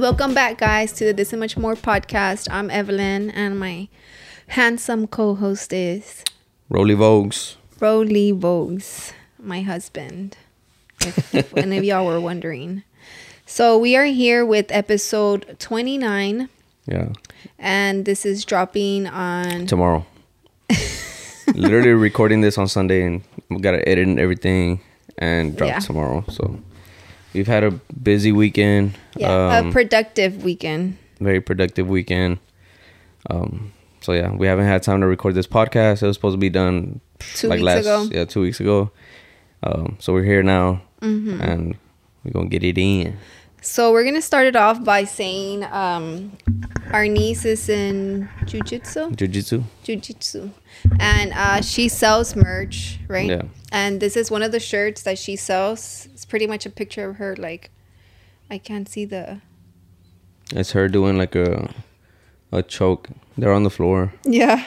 Welcome back, guys, to the This and Much More podcast. I'm Evelyn, and my handsome co-host is Roly Vogues. Roly Vogues, my husband. If, any of y'all were wondering, so we are here with episode 29, Yeah. and this is dropping on. Tomorrow. Literally recording this on Sunday and we gotta edit and everything and drop Yeah. tomorrow. So we've had a busy weekend. Yeah, Um, a productive weekend. very productive weekend. Um so yeah, we haven't had time to record this podcast. It was supposed to be done Two weeks ago. Yeah, two weeks ago. Um, so we're here now, Mm-hmm. and we're gonna get it in. So we're gonna start it off by saying um, our niece is in jujitsu. Jiu-jitsu. jujitsu, and uh, she sells merch, right? Yeah. And this is one of the shirts that she sells. It's pretty much a picture of her. Like, I can't see the. It's her doing like a a choke. They're on the floor. Yeah.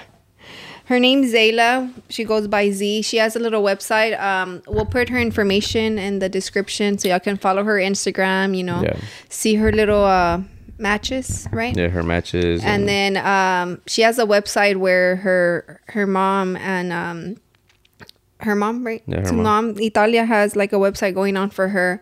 Her name's Zayla. She goes by Z. She has a little website. Um, we'll put her information in the description so y'all can follow her Instagram. You know, Yeah. see her little uh, matches, right? Yeah, her matches. and then um, she has a website where her her mom and um, her mom right Yeah, her So mom. Italia has like a website going on for her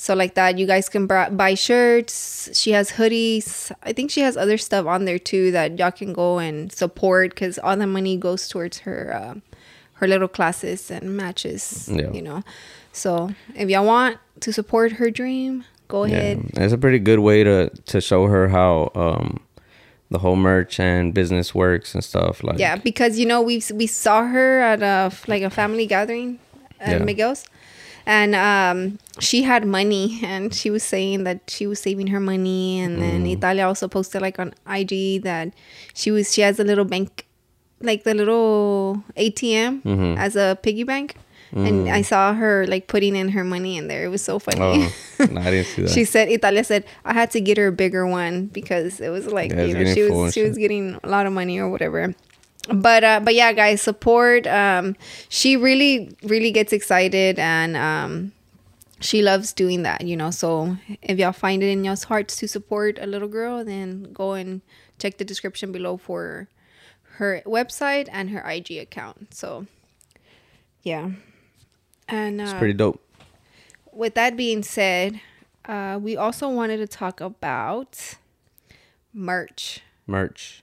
so like that you guys can buy shirts she has hoodies I think she has other stuff on there too that y'all can go and support because all the money goes towards her uh, her little classes and matches Yeah. you know so if y'all want to support her dream go ahead Yeah, it's a pretty good way to to show her how um the whole merch and business works and stuff. Like Yeah, because you know we we saw her at a like a family gathering at Yeah. Miguel's, and um, she had money, and she was saying that she was saving her money, and then Mm. Italia also posted like on IG that she was she has a little bank, like the little ATM Mhm. as a piggy bank, and I saw her like putting in her money in there. It was so funny. Mm. Oh, no, I didn't see that. She said Italia said I had to get her a bigger one because it was like Yeah, you know she was she was getting a lot of money or whatever. But uh but yeah guys support um she really really gets excited and um she loves doing that, you know. So if y'all find it in y'all's hearts to support a little girl, then go and check the description below for her website and her IG account. So yeah. And uh, it's pretty dope. with that being said, uh, we also wanted to talk about merch Merch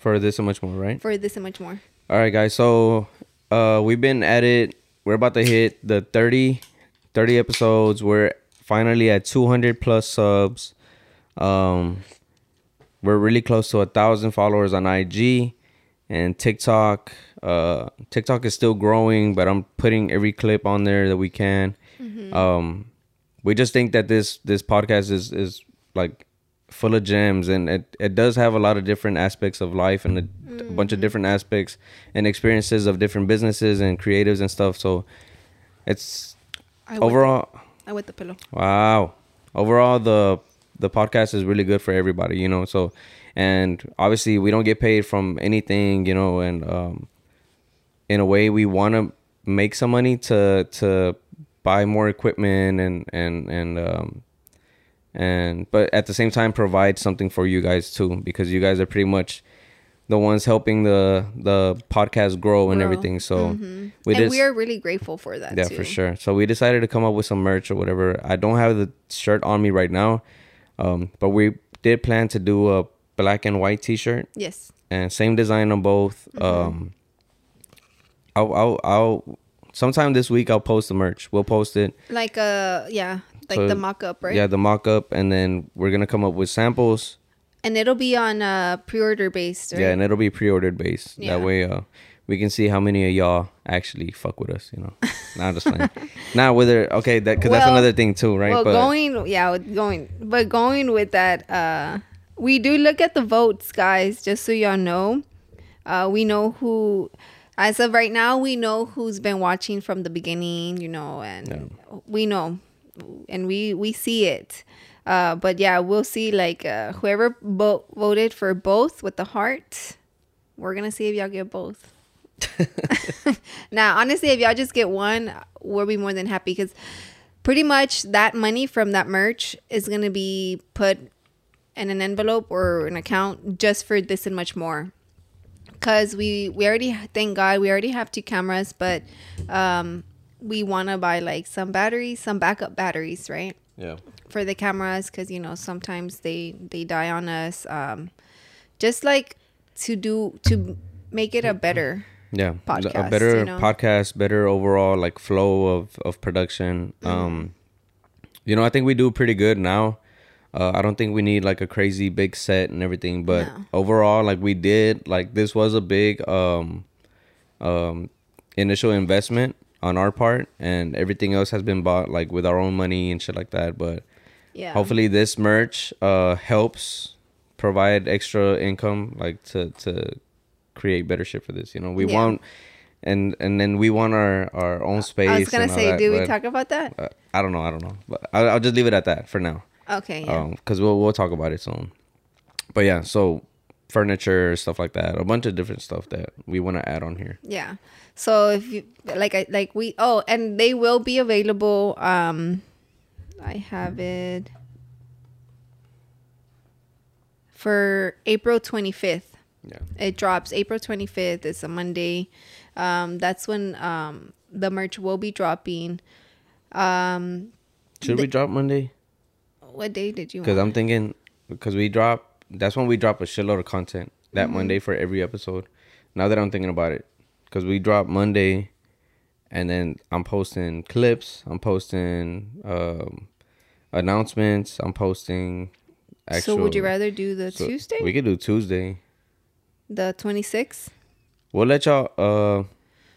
for this and much more, right? for this and much more. All right, guys. So uh we've been at it. We're about to hit the 30, 30 episodes. We're finally at 200 plus subs. Um, we're really close to a thousand followers on IG and TikTok. Uh, TikTok is still growing, but I'm putting every clip on there that we can. Um, we just think that this this podcast is is like full of gems and it, it does have a lot of different aspects of life and a, a bunch of different aspects and experiences of different businesses and creatives and stuff so it's I overall the, I wet the pillow. Wow. Overall the the podcast is really good for everybody, you know. So and obviously we don't get paid from anything, you know, and um in a way we want to make some money to to buy more equipment and and and um and but at the same time provide something for you guys too because you guys are pretty much the ones helping the the podcast grow and Grow. everything. So we and we are really grateful for that. yeah, too. for sure. So we decided to come up with some merch or whatever. I don't have the shirt on me right now, um, but we did plan to do a black and white T-shirt Yes. and same design on both. Mm-hmm. Um, I'll, I'll, I'll sometime this week I'll post the merch. We'll post it. Like uh yeah, like So, the mock up, right? Yeah, the mock-up, and then we're gonna come up with samples. And it'll be on uh pre-order based, right? Yeah, and it'll be pre-ordered based. Yeah. That way, uh, we can see how many of y'all actually fuck with us. You know, I'm just playing. nah, whether okay, that because that's another thing too, right? Well, going yeah, going but going with that, uh we do look at the votes, guys, just so y'all know. Uh we know who as of right now, we know who's been watching from the beginning, you know, and we know and we we see it. Uh but yeah, we'll see like uh whoever bo- voted for both with the heart, we're going to see if y'all get both. now, honestly, if y'all just get one, we'll be more than happy because pretty much that money from that merch is going to be put in an envelope or an account just for this and much more. Cause we we already thank God we already have two cameras, but um, we want to buy like some batteries, some backup batteries, right? Yeah. for the cameras because you know sometimes they they die on us um just like to do to make it a better Yeah. a Podcast, better you know? podcast, better overall like flow of of production. Mm-hmm. Um, you know, I think we do pretty good now. Uh, I don't think we need like a crazy big set and everything, but No. overall, like we did, like this was a big um, um, initial investment on our part, and everything else has been bought like with our own money and shit like that. But yeah hopefully, this merch uh helps provide extra income, like to to create better shit for this. You know, we Yeah. want. And and then we want our, our own space. i was gonna say that, do we talk about that uh, I don't know. I don't know. But I'll, I'll just leave it at that for now. okay yeah Um, because we'll we'll talk about it soon. But yeah, so furniture stuff like that, a bunch of different stuff that we want to add on here. yeah so if you like i like we oh and they will be available um i have it for april 25th Yeah. it drops april 25th it's a monday um that's when um the merch will be dropping um Should we drop Monday? what day did you Because? I'm thinking because we drop. That's when we drop a shitload of content that Mm-hmm. Monday for every episode. Now that I'm thinking about it, because we drop Monday, and then I'm posting clips. I'm posting um, announcements. I'm posting. so would you rather do the so tuesday We could do Tuesday. the 26th We'll let y'all. Uh,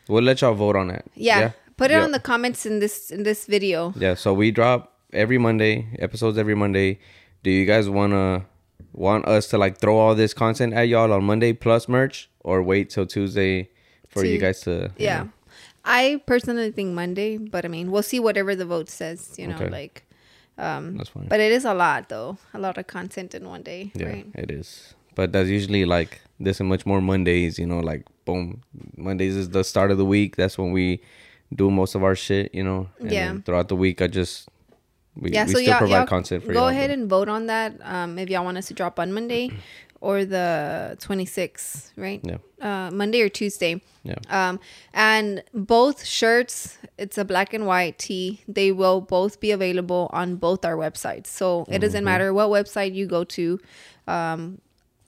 we'll let y'all vote on that. yeah, put it Yeah. on the comments in this in this video Yeah, so we drop every Monday, episodes every Monday. Do you guys wanna want us to like throw all this content at y'all on Monday plus merch, or wait till Tuesday for you guys to? yeah know? i personally think monday but i mean we'll see whatever the vote says you know Okay. like um that's fine. but it is a lot though a lot of content in one day yeah, right it is. But that's usually like this and much more Mondays. You know, like boom, Mondays is the start of the week. That's when we do most of our shit. You know, and Yeah. throughout the week, I just we, yeah we so still y'all, provide content for go ahead and vote on that um if y'all want us to drop on monday or the 26th right? Yeah. uh monday or tuesday. Yeah. um and both shirts it's a black and white tee. They will both be available on both our websites. So it doesn't matter what website you go to um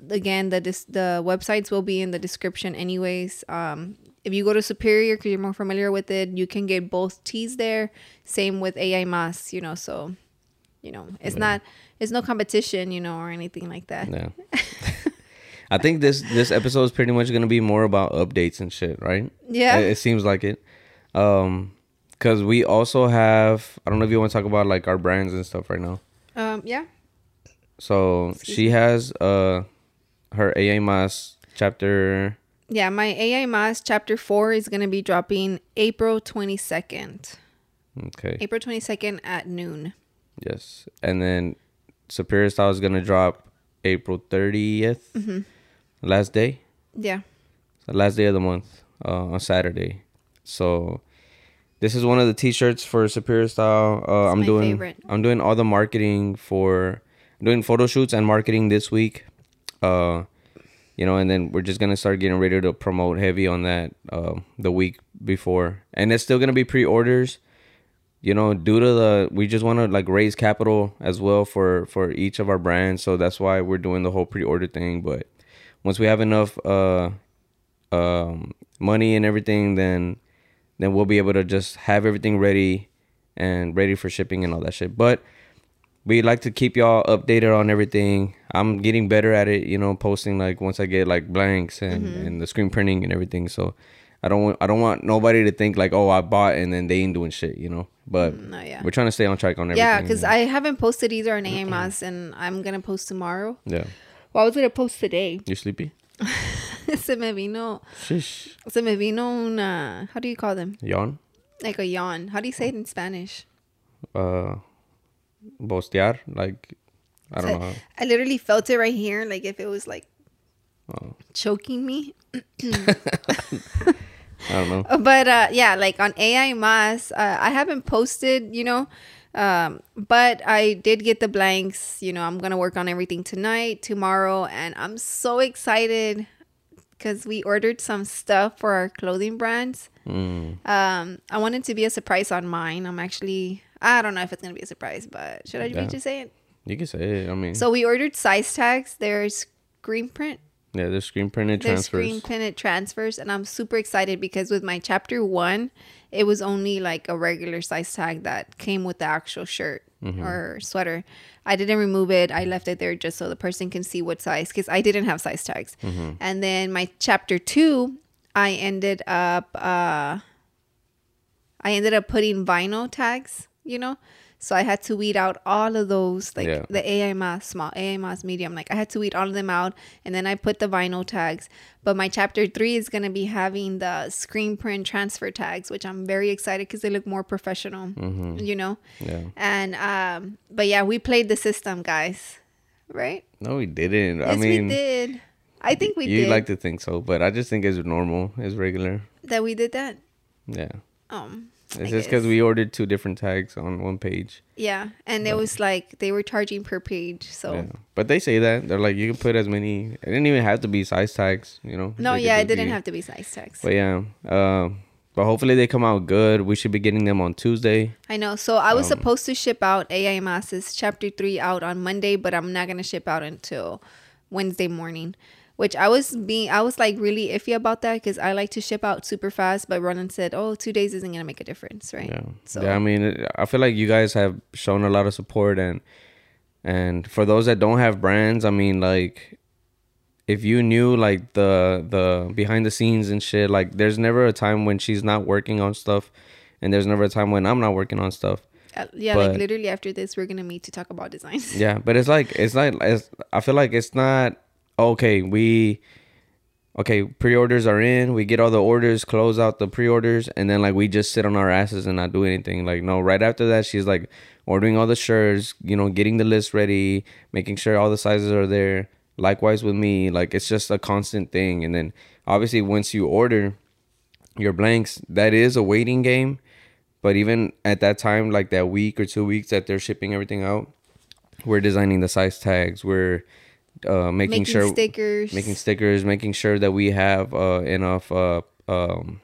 again the dis- the websites will be in the description anyways. Um if you go to superior because you're more familiar with it you can get both teas there same with ai mas you know so you know it's not it's no competition you know or anything like that Yeah. I think this this episode is pretty much gonna be more about updates and shit, right? Yeah. It, it seems like it. Um, cause we also have. I don't know if you want to talk about like our brands and stuff right now. um yeah So she has uh her AI Mas chapter. Yeah, my AI Mas chapter four is gonna be dropping April twenty second. Okay. April twenty second at noon. Yes, and then Superior Style is gonna drop April 30th Mm-hmm. Last day. Yeah. the last day of the month uh, on Saturday. So this is one of the t-shirts for Superior Style. Uh, I'm my doing favorite. I'm doing all the marketing for I'm doing photo shoots and marketing this week. Uh, you know, and then we're just gonna start getting ready to promote heavy on that uh, the week before, and it's still gonna be pre-orders. You know, due to the we just want to like raise capital as well for for each of our brands, so that's why we're doing the whole pre-order thing. But once we have enough uh um money and everything then then we'll be able to just have everything ready and ready for shipping and all that shit but we like to keep y'all updated on everything i'm getting better at it you know posting like once i get like blanks and and the screen printing and everything so i don't want i don't want nobody to think like oh i bought and then they ain't doing shit you know but No, yeah. we're trying to stay on track on everything Yeah, because I haven't posted either on Mas and I'm gonna post tomorrow. yeah Well, I was gonna post today. you sleepy se me vino Shish. se me vino una how do you call them? yawn Like a yawn. How do you say it in Spanish? uh bostear like i don't So know how. I literally felt it right here, like if it was like Oh. choking me. I don't know. But uh, yeah, like on AI Mas, uh, I haven't posted, you know, Um, but I did get the blanks. You know, I'm gonna work on everything tonight, tomorrow, and I'm so excited because we ordered some stuff for our clothing brands. Mm. Um, I want it to be a surprise on mine. I'm actually, I don't know if it's gonna be a surprise, but should I Yeah. just say it? You can say it. I mean, So we ordered size tags. There's screen print. yeah, there's screen printed There's transfers. screen printed transfers, and I'm super excited because with my chapter one, it was only like a regular size tag that came with the actual shirt Mm-hmm. or sweater. I didn't remove it. I left it there just so the person can see what size because I didn't have size tags. Mm-hmm. And then my chapter two, I ended up uh I ended up putting vinyl tags, you know. So I had to weed out all of those, like Yeah. the AI Mas small, AI Mas medium. Like I had to weed all of them out, and then I put the vinyl tags. But my chapter three is gonna be having the screen print transfer tags, which I'm very excited because they look more professional, you know. Yeah. And um, but yeah, we played the system, guys. Right? No, we didn't. I Yes, mean, we did. I think we you did like to think so, but I just think it's normal. It's regular. that. We did that. Yeah. Um, It's I just because we ordered two different tags on one page. Yeah, and it was like they were charging per page. So Yeah. But they say that they're like you can put as many. It didn't even have to be size tags. You know. no, They yeah, it didn't be- have to be size tags. But yeah. Um. but hopefully they come out good. We should be getting them on Tuesday. I know. So I was Um, supposed to ship out AI Masses Chapter Three out on Monday, but I'm not gonna ship out until Wednesday morning. Which I was being, I was like really iffy about that because I like to ship out super fast. But Roland said, "Oh, two days isn't gonna make a difference, right?" Yeah. So yeah. I mean, I feel like you guys have shown a lot of support and and for those that don't have brands, I mean, like if you knew like the the behind the scenes and shit, like there's never a time when she's not working on stuff, and there's never a time when I'm not working on stuff. uh, yeah, but- like literally after this, we're gonna meet to talk about designs. Yeah, but it's like it's like it's, I feel like it's not okay. We okay, pre-orders are in. We get all the orders, close out the pre-orders, and then like we just sit on our asses and not do anything. Like no, right after that, she's like ordering all the shirts, you know, getting the list ready, making sure all the sizes are there. Likewise with me, like it's just a constant thing. And then obviously once you order your blanks, that is a waiting game. But even at that time, like that week or two weeks that they're shipping everything out, we're designing the size tags. We're uh, making, Making sure stickers. making stickers, making sure that we have uh, enough uh, um,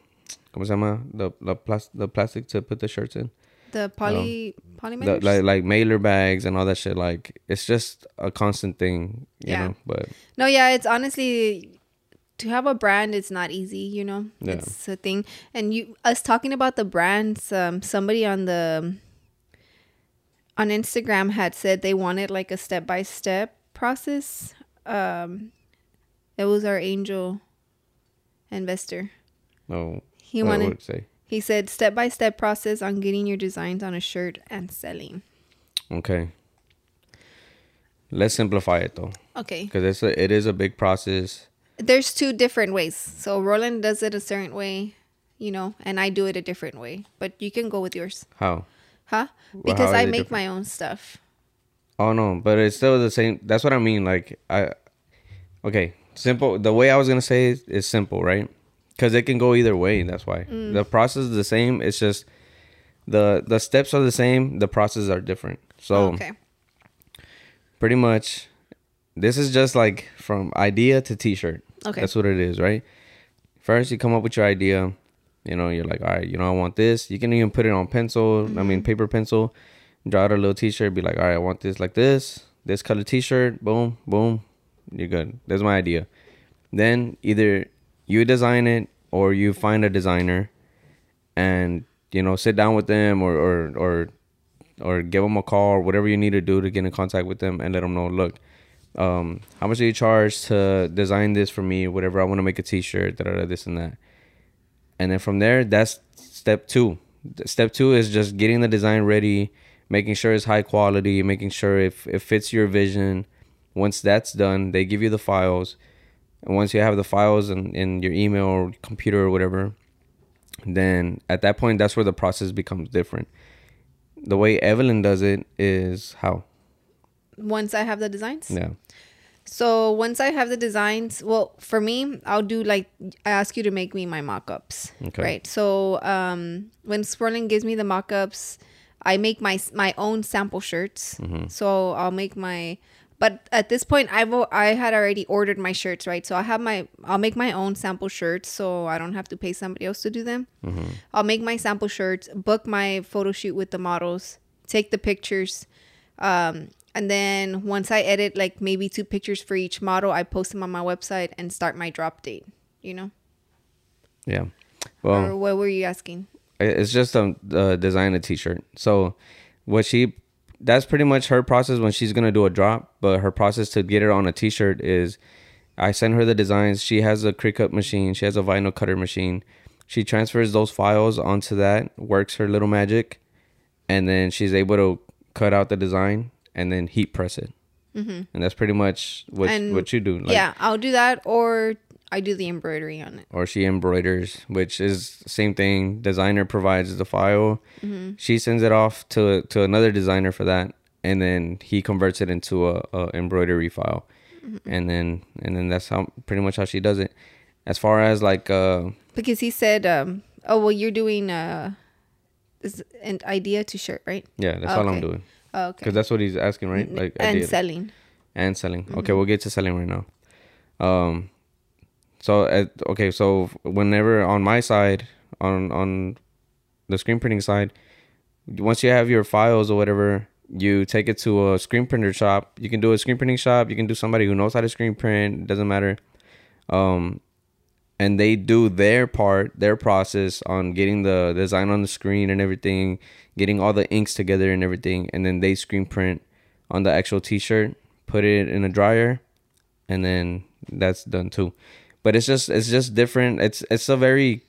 ¿cómo se llama? The the, plas- the plastic to put the shirts in, the poly the, poly mailers. like like mailer bags and all that shit. Like it's just a constant thing, you Yeah. know. But No, yeah, it's honestly to have a brand. It's not easy, you know. Yeah. It's a thing, and you us talking about the brands. Um, somebody on the on Instagram had said they wanted like a step by step process. Um, it was our angel investor. Oh, He wanted. say? He said step by step process on getting your designs on a shirt and selling. Okay. Let's simplify it though, Okay. because it's a, it is a big process. there's two different ways. So Roland does it a certain way, you know, and I do it a different way. But you can go with yours, How? huh? Well, Because I make different? my own stuff. Oh no, but it's still the same. That's what I mean. Like I, okay, simple. The way I was gonna say is, is simple, right? Because it can go either way. That's why Mm. the process is the same. It's just the the steps are the same. The processes are different. So Oh, okay. pretty much, this is just like from idea to T-shirt. Okay. that's what it is, right? First, you come up with your idea. You know, you're like, all right, you know, I want this. You can even put it on pencil. I Mm-hmm. mean, paper pencil. Draw out a little T-shirt. Be like, all right, I want this like this. This color T-shirt. Boom, boom. You're good. That's my idea. Then either you design it or you find a designer, and you know, sit down with them or or or or give them a call or whatever you need to do to get in contact with them and let them know, look, um, how much do you charge to design this for me? Whatever I want to make a T-shirt, da, da, da, this and that. And then from there, that's step two. Step two is just getting the design ready, making sure it's high quality, making sure if it fits your vision. Once that's done, they give you the files. And once you have the files in, in your email or computer or whatever, then at that point, that's where the process becomes different. The way Evelyn does it is how? Once I have the designs. Yeah. So once I have the designs, well, for me, I'll do like I ask you to make me my mock-ups, Okay. right? So um, when Swirling gives me the mock-ups, I make my my own sample shirts. So I'll make my but at this point I've I had already ordered my shirts, right? So I have my I'll make my own sample shirts so I don't have to pay somebody else to do them. I'll make my sample shirts, book my photo shoot with the models, take the pictures. Um and then once I edit like maybe two pictures for each model, I post them on my website and start my drop date, you know? Yeah. or Well, what were you asking? It's just um uh, design a t-shirt. So what she that's pretty much her process when she's gonna do a drop. But her process to get it on a t-shirt is I send her the designs. She has a Cricut machine. She has a vinyl cutter machine. She transfers those files onto that, works her little magic, and then she's able to cut out the design and then heat press it. Mm-hmm. And that's pretty much what And- what you do. Like, yeah, I'll do that or I do the embroidery on it. or she embroiders, which is same thing. Designer provides the file, she sends it off to to another designer for that, and then he converts it into a, a embroidery file, and then and then that's how pretty much how she does it. As far as like uh Because he said, um, oh, well, you're doing uh, this an idea to shirt, right? yeah, that's all I'm doing Oh, okay. because that's what he's asking, right? Like and idea- selling. and selling. Okay, we'll get to selling right now. Um, so at, okay, so whenever on my side, on on the screen printing side, once you have your files or whatever, you take it to a screen printer shop. You can do a screen printing shop. You can do somebody who knows how to screen print. Doesn't matter. Um, and they do their part, their process on getting the design on the screen and everything, getting all the inks together and everything, and then they screen print on the actual T-shirt, put it in a dryer, and then that's done too. But it's just it's just different. It's it's a very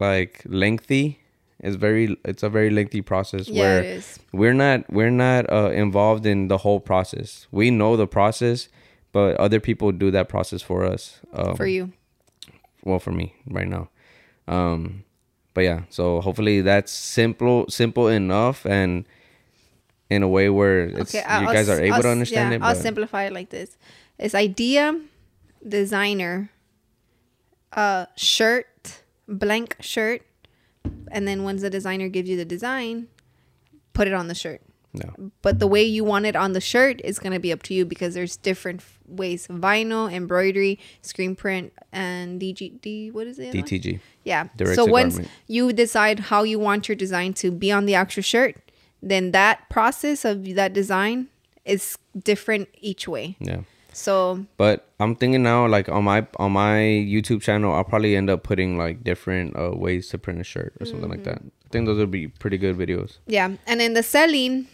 like lengthy. It's very it's a very lengthy process Yeah, where it is. we're not we're not uh, involved in the whole process. We know the process, but other people do that process for us. Um, For you. well for me right now um but yeah so hopefully that's simple simple enough and in a way where it's Okay, you guys are able to understand yeah, it I'll simplify it like this: It's idea, designer, uh, shirt, blank shirt, and then once the designer gives you the design, put it on the shirt. no But the way you want it on the shirt is gonna be up to you because there's different f- ways: vinyl, embroidery, screen print, and DGD. What is it? dtg Yeah. Direct so once garment. you decide how you want your design to be on the actual shirt, then that process of that design is different each way. yeah So but i'm thinking now like on my on my youtube channel i'll probably end up putting like different uh, ways to print a shirt or something like that Mm-hmm. i think those would be pretty good videos yeah, and then the selling,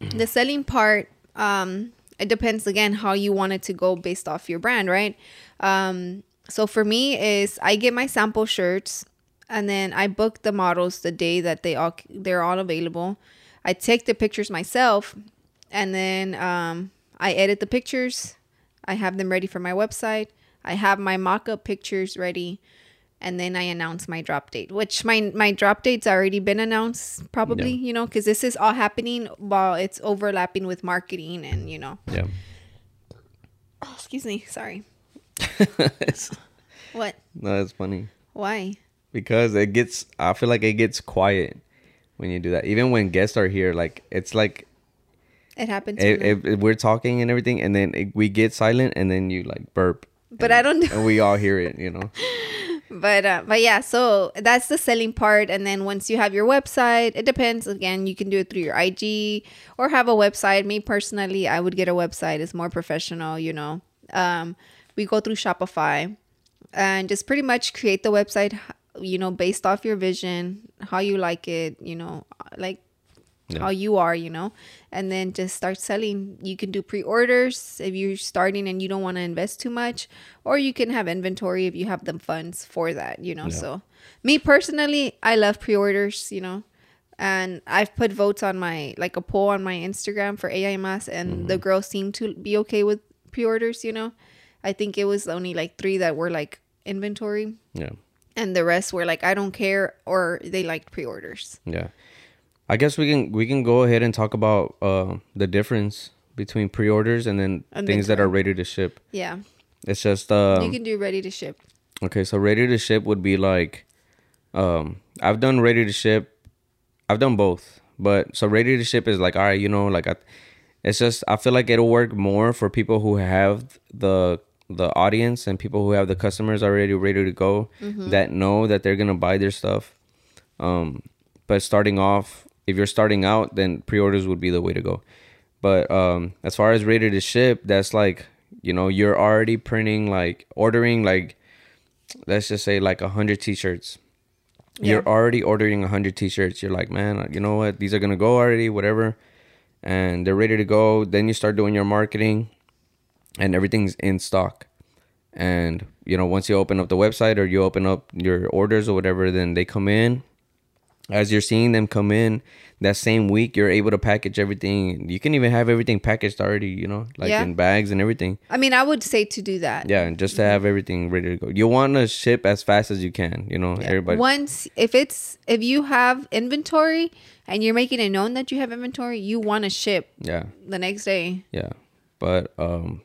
the selling part, um, it depends again how you want it to go based off your brand, right? Um, so for me is I get my sample shirts and then I book the models the day that they all they're all available. I take the pictures myself and then um, I edit the pictures. I have them ready for my website. I have my mock-up pictures ready and then I announce my drop date, which my my drop date's already been announced probably, Yeah. you know, cuz this is all happening while it's overlapping with marketing and, you know. yeah Oh, excuse me, sorry. What? no that's funny Why? because it gets i feel like it gets quiet when you do that even when guests are here like it's like It happens. if, when I- if, if we're talking and everything and then it, we get silent and then you like burp. But and- I don't Know. and we all hear it you know? But uh, but yeah so that's the selling part and then once you have your website it depends. Again you can do it through your ig or have a website. Me personally i would get a website. It's more professional you know? Um, we go through shopify and just pretty much create the website you know based off your vision how you like it you know like Yeah. how you are you know and then just start selling. You can do pre-orders if you're starting and you don't want to invest too much or you can have inventory if you have the funds for that you know Yeah. so. Me personally i love pre-orders you know and i've put votes on my like a poll on my instagram for aimas and the mm-hmm. girls seem to be okay with pre-orders you know. I think it was only like three that were like inventory. Yeah. And the rest were like i don't care or they liked pre-orders. Yeah i guess we can we can go ahead and talk about uh the difference between pre-orders and then And things that are ready to ship yeah it's just um you can do ready to ship Okay, so ready to ship would be like um I've done ready to ship. I've done both, but so ready to ship is like all right, you know, like I, it's just I feel like it'll work more for people who have the the audience and people who have the customers already ready to go that know that they're gonna buy their stuff. Um, but starting off, if you're starting out, then pre-orders would be the way to go. But um, as far as ready to ship, that's like you know you're already printing like ordering like let's just say like a hundred t-shirts. You're already ordering a hundred t-shirts. You're like, man, you know what? These are gonna go already, whatever, and they're ready to go. Then you start doing your marketing, and everything's in stock. And you know, once you open up the website or you open up your orders or whatever, then they come in. As you're seeing them come in, that same week you're able to package everything. You can even have everything packaged already, you know, like Yeah. in bags and everything. I mean, I would say to do that. Yeah, and just to have everything ready to go. You want to ship as fast as you can, you know. Yeah. Everybody. Once, if it's if you have inventory and you're making it known that you have inventory, you want to ship Yeah, the next day. yeah. But um,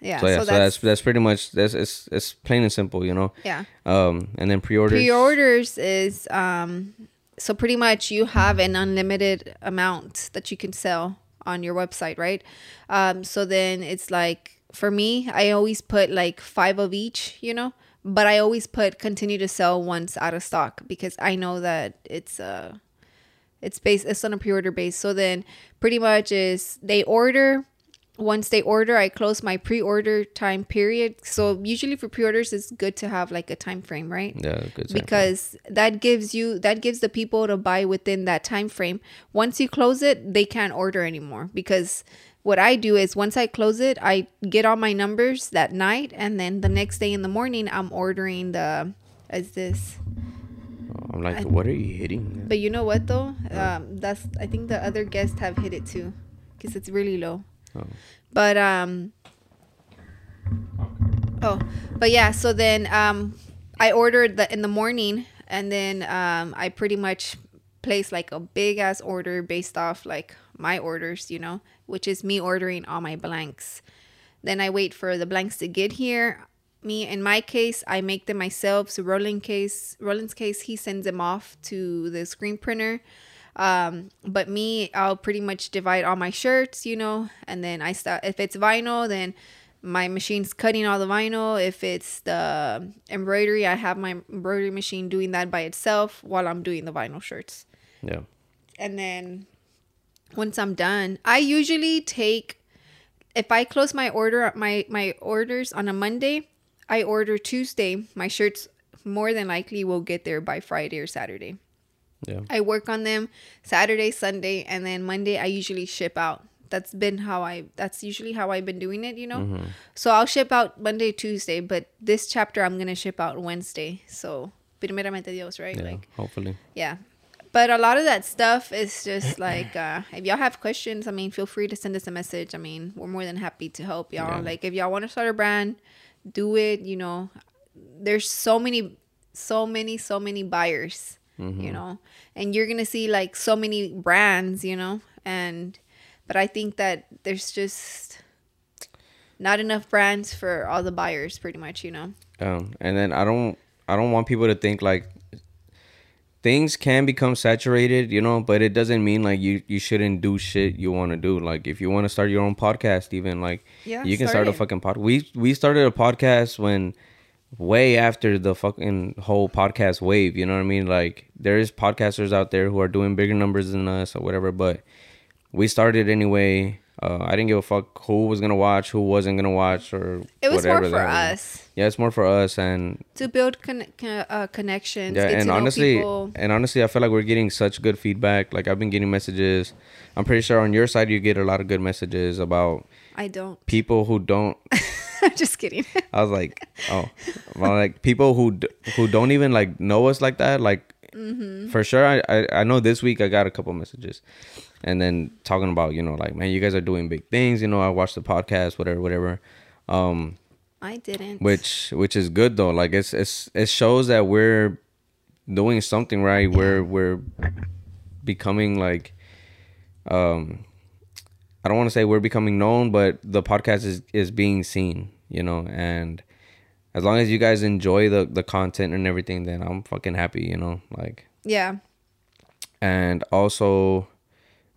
Yeah. so yeah, so, that's, that's pretty much that's it's it's plain and simple, you know. yeah. Um, and then pre-orders. Pre-orders is um, so pretty much you have an unlimited amount that you can sell on your website, right? Um, so then it's like for me, I always put like five of each, you know, but I always put continue to sell once out of stock because I know that it's uh it's based it's on a pre-order base. So then pretty much is they order once they order i close my pre-order time period. So usually for pre-orders it's good to have like a time frame right? Yeah, good. because that gives you that gives the people to buy within that time frame. Once you close it they can't order anymore. Because what i do is once i close it i get all my numbers that night. And then the next day in the morning i'm ordering the is this? I'm like, what are you hitting? but you know what though? Um that's i think the other guests have hit it too. Because it's really low Oh. but um oh but yeah so then um i ordered the in the morning and then um i pretty much placed like a big ass order based off like my orders you know which is me ordering all my blanks. Then i wait for the blanks to get here. Me in my case i make them myself. So roland case roland's case he sends them off to the screen printer um, but me, I'll pretty much divide all my shirts, you know, and then I start. If it's vinyl, then my machine's cutting all the vinyl. If it's the embroidery, I have my embroidery machine doing that by itself while I'm doing the vinyl shirts. Yeah. And then once I'm done, I usually take if I close my order my my orders on a Monday, I order Tuesday. My shirts more than likely will get there by Friday or Saturday. Yeah. I work on them Saturday, Sunday, and then Monday I usually ship out. That's been how I that's usually how I've been doing it, you know. So I'll ship out Monday, Tuesday, but this chapter I'm going to ship out Wednesday. So primeramente Dios, right? Yeah. Like hopefully. yeah. But a lot of that stuff is just like uh if y'all have questions, I mean, feel free to send us a message. I mean, we're more than happy to help y'all. Yeah. Like if y'all want to start a brand, do it, you know. There's so many so many so many buyers, you know. And you're to see like so many brands, you know. And but I think that there's just not enough brands for all the buyers pretty much, you know. Um, and then I don't I don't want people to think like things can become saturated, you know, but it doesn't mean like you you shouldn't do shit you want to do. Like if you want to start your own podcast, even like Yeah, you can start start a fucking pod. We we started a podcast when way after the fucking whole podcast wave. You know what I mean? Like there is podcasters out there who are doing bigger numbers than us or whatever, but we started anyway. Uh, I didn't give a fuck who was gonna watch, who wasn't gonna watch, or It was whatever more for us. Yeah, it's more for us, and to build con- con- uh, connections. yeah, and honestly, and honestly, I feel like we're getting such good feedback. Like I've been getting messages. I'm pretty sure on your side you get a lot of good messages about I don't. people who don't. I'm just kidding. I was like, oh, well, like people who d- who don't even like know us like that. Like Mm-hmm. for sure, I, I I know this week I got a couple messages, and then talking about you know like man, you guys are doing big things. You know, I watched the podcast, whatever, whatever. Um, I didn't. which which is good though like it's it's it shows that we're doing something right we're we're becoming like um i don't want to say we're becoming known but the podcast is is being seen you know and as long as you guys enjoy the the content and everything then i'm fucking happy you know like Yeah. and also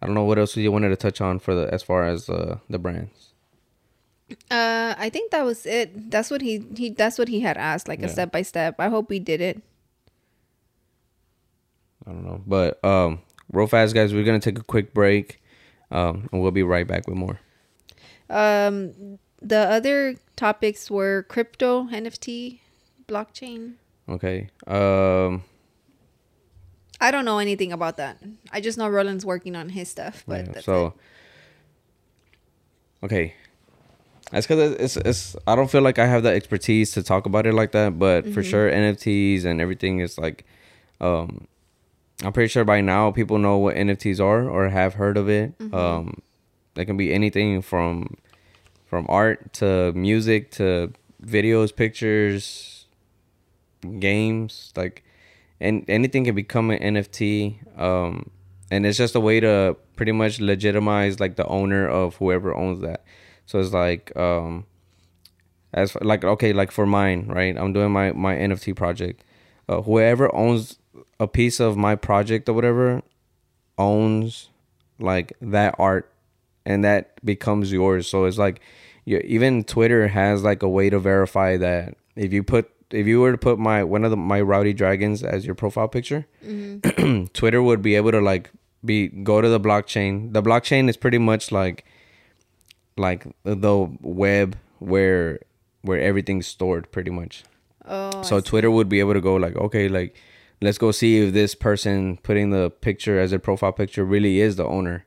I don't know what else you wanted to touch on for the as far as uh, the brands. Uh, I think that was it. That's what he he. That's what he had asked, like a step by step. I hope we did it. I don't know, but um, real fast, guys, we're gonna take a quick break, um, and we'll be right back with more. Um, the other topics were crypto, NFT, blockchain. Okay. Um. I don't know anything about that. I just know Roland's working on his stuff, but yeah, that's so. it. Okay. That's because it's, it's I don't feel like I have the expertise to talk about it like that, but for Mm-hmm. sure NFTs and everything is like, um, I'm pretty sure by now people know what NFTs are or have heard of it. Mm-hmm. Um, they can be anything from from art to music to videos, pictures, games, like and anything can become an NFT. Um, and it's just a way to pretty much legitimize like the owner of whoever owns that. So it's like um, as for, like okay, like for mine, right? I'm doing my my NFT project. Uh, whoever owns a piece of my project or whatever owns like that art and that becomes yours. So it's like you, even twitter has like a way to verify that. If you put if you were to put my one of the my rowdy dragons as your profile picture mm-hmm. twitter would be able to like be go to the blockchain. The blockchain is pretty much like like the web where where everything's stored pretty much. Oh, so Twitter would be able to go like, okay, like let's go see if this person putting the picture as their profile picture really is the owner,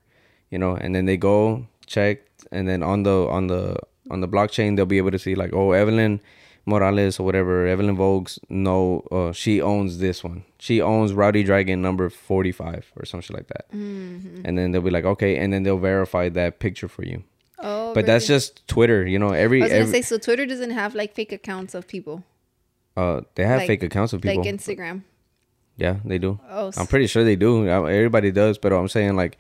you know. And then they go check, and then on the on the on the blockchain they'll be able to see like, oh, Evelyn Morales or whatever, Evelyn Vogues, no, uh, she owns this one. She owns Rowdy Dragon number forty five or something like that. And then they'll be like, okay, and then they'll verify that picture for you. oh, But that's just Twitter, you know. Every, I was gonna every say so. Twitter doesn't have like fake accounts of people, uh, they have like- fake accounts of people. like Instagram. Yeah, they do. Oh, I'm pretty sure they do. Uh, Everybody does, but I'm saying like,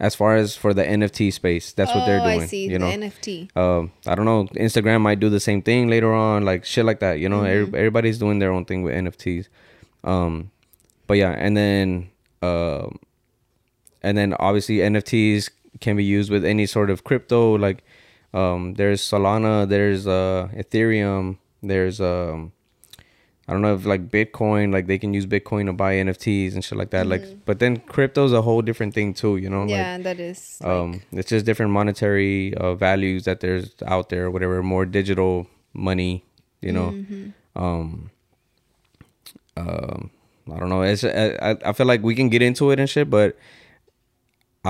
as far as for the NFT space, that's what they're Oh, doing. I see You the know, NFT. um, I don't know. Instagram might do the same thing later on, like shit like that. You know, Mm-hmm. Every, everybody's doing their own thing with NFTs. Um, but yeah, and then um, and then obviously NFTs can be used with any sort of crypto. Like, um, there's Solana, there's uh Ethereum, there's um. I don't know if like Bitcoin, like they can use Bitcoin to buy NFTs and shit like that. Like, but then crypto's a whole different thing too, you know. Like, Mm-hmm. yeah, that is. Like, um it's just different monetary uh, values that there's out there whatever more digital money you know Mm-hmm. um um i don't know it's I- I feel like we can get into it and shit but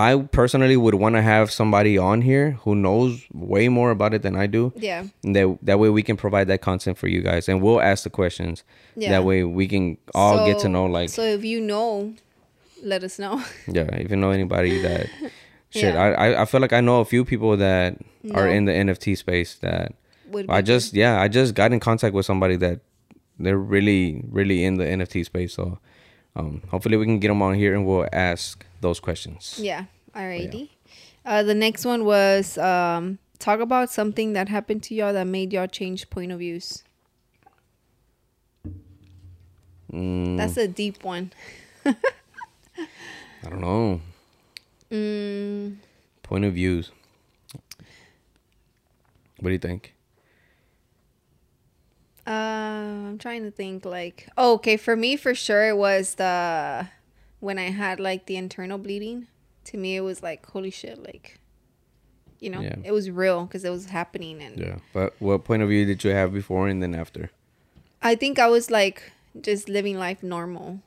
i personally would want to have somebody on here who knows way more about it than i do yeah, and that that way we can provide that content for you guys and we'll ask the questions Yeah. that way we can all get to know like So if you know, let us know. yeah, if you know anybody that shit, Yeah. I, I feel like I know a few people that are in the NFT space that Would I just yeah, I just got in contact with somebody that they're really really in the NFT space. So um hopefully we can get them on here and we'll ask those questions. Yeah. Alrighty. Uh, the next one was um, talk about something that happened to y'all that made y'all change point of views. Mm, That's a deep one. I don't know. Mm, Point of views. What do you think? uh, I'm trying to think. Like, oh, okay, for me, for sure, it was the when I had like the internal bleeding. To me, it was like, holy shit, like, you know, Yeah. it was real because it was happening, and Yeah. But what point of view did you have before and then after? I think I was like just living life normal,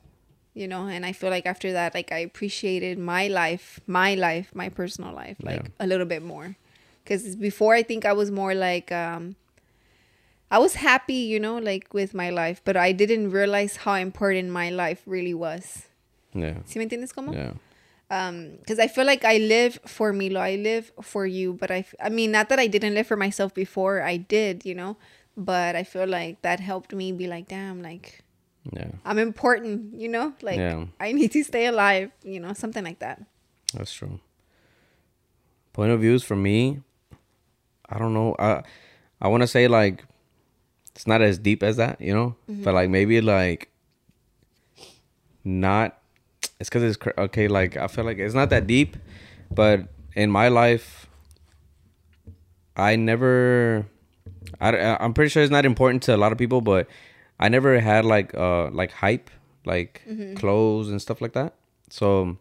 you know, and I feel like after that, like I appreciated my life, my life, my personal life, like Yeah. a little bit more. Because before, I think I was more like, um, I was happy, you know, like with my life, but I didn't realize how important my life really was. Yeah. ¿Sí me entiendes cómo? Yeah. um because i feel like i live for milo i live for you but I, I mean not that i didn't live for myself before i did you know but i feel like that helped me be like damn like Yeah. i'm important you know like Yeah. i need to stay alive you know something like that That's true. Point of views for me, I don't know. I I want to say like it's not as deep as that, you know, but like maybe like not. It's because it's cr- okay. Like I feel like it's not that deep, but in my life, I never. I, I'm pretty sure it's not important to a lot of people, but I never had like uh like hype, like clothes and stuff like that. So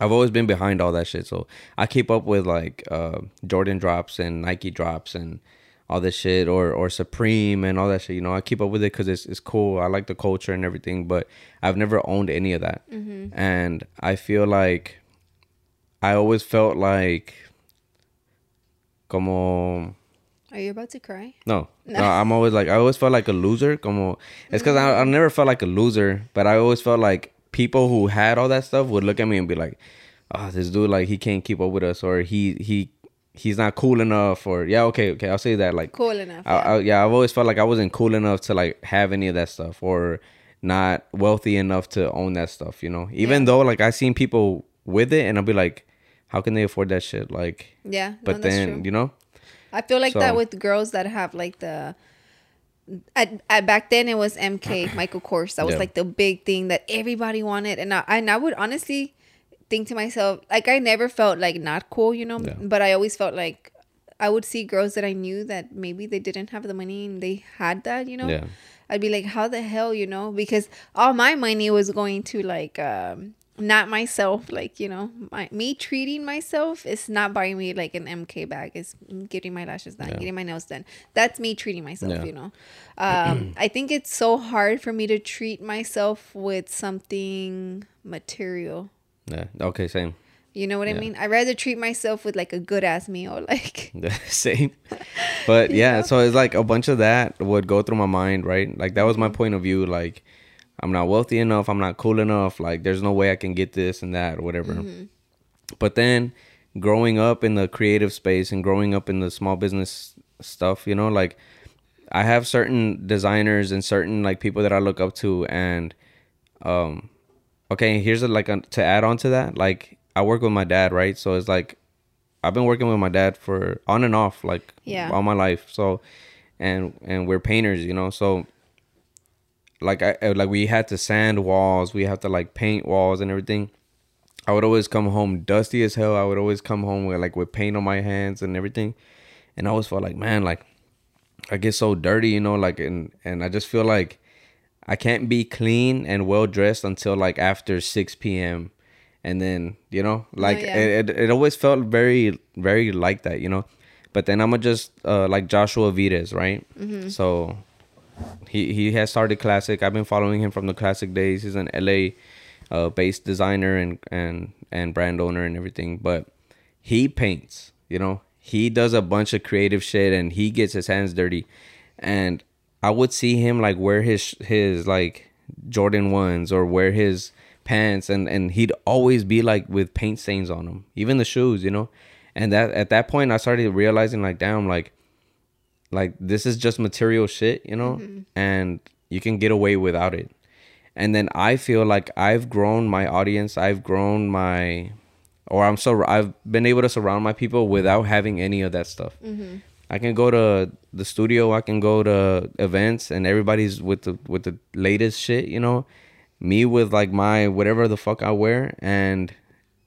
I've always been behind all that shit. So I keep up with like uh Jordan drops and Nike drops and all this shit or or Supreme and all that shit. You know, I keep up with it because it's it's cool. I like the culture and everything, but I've never owned any of that. Mm-hmm. And I feel like I always felt like como Are you about to cry? no, no. I'm always like I always felt like a loser. Como it's because I, mm-hmm. I never felt like a loser, but I always felt like people who had all that stuff would look at me and be like, "Oh, this dude like he can't keep up with us, or he he he's not cool enough, or yeah, okay, okay, I'll say that like Cool enough. I, yeah. I, yeah, I've always felt like I wasn't cool enough to like have any of that stuff, or not wealthy enough to own that stuff. You know, even Yeah. though like I seen people with it, and I'll be like, how can they afford that shit? Like, yeah. no, but that's then true. you know, I feel like that with girls that have like the. At, at back then it was MK Michael Kors. That was Yeah. like the big thing that everybody wanted, and I and I would honestly think to myself like I never felt like not cool, you know, Yeah. but I always felt like I would see girls that I knew that maybe they didn't have the money and they had that, you know. Yeah. I'd be like, how the hell, you know? Because all my money was going to like um not myself, like, you know, my me treating myself is not buying me like an MK bag. It's getting my lashes done, Yeah. getting my nails done. That's me treating myself, Yeah. you know. Um I think it's so hard for me to treat myself with something material. Yeah, okay, same. You know what I mean? I'd rather treat myself with like a good ass meal, like the same. But yeah so it's like a bunch of that would go through my mind right? Like that was my point of view like i'm not wealthy enough i'm not cool enough like there's no way i can get this and that or whatever. But then growing up in the creative space and growing up in the small business stuff you know like i have certain designers and certain like people that i look up to and um okay here's a, like a, to add on to that like i work with my dad right so it's like I've been working with my dad for on and off like Yeah. all my life. So and and we're painters, you know. So like I like we had to sand walls, we have to like paint walls and everything. I would always come home dusty as hell. I would always come home with like with paint on my hands and everything. And I always felt like, man, like I get so dirty, you know, like and and I just feel like I can't be clean and well dressed until like after 6 p.m. And then, you know, like yeah. it, it, it always felt very, very like that, you know. But then I'm gonna just uh, like Joshua Vides, right? So he he has started classic. I've been following him from the classic days. He's an LA uh, based designer and and and brand owner and everything. But he paints, you know. He does a bunch of creative shit and he gets his hands dirty. And I would see him like wear his his like Jordan ones or wear his pants and and he'd always be like with paint stains on them, even the shoes, you know. And that at that point I started realizing like damn like like this is just material shit, you know, mm-hmm. and you can get away without it. And then I feel like I've grown my audience, I've grown my or I'm so I've been able to surround my people without having any of that stuff. Mm-hmm. I can go to the studio, I can go to events and everybody's with the with the latest shit, you know. Me with like my whatever the fuck I wear and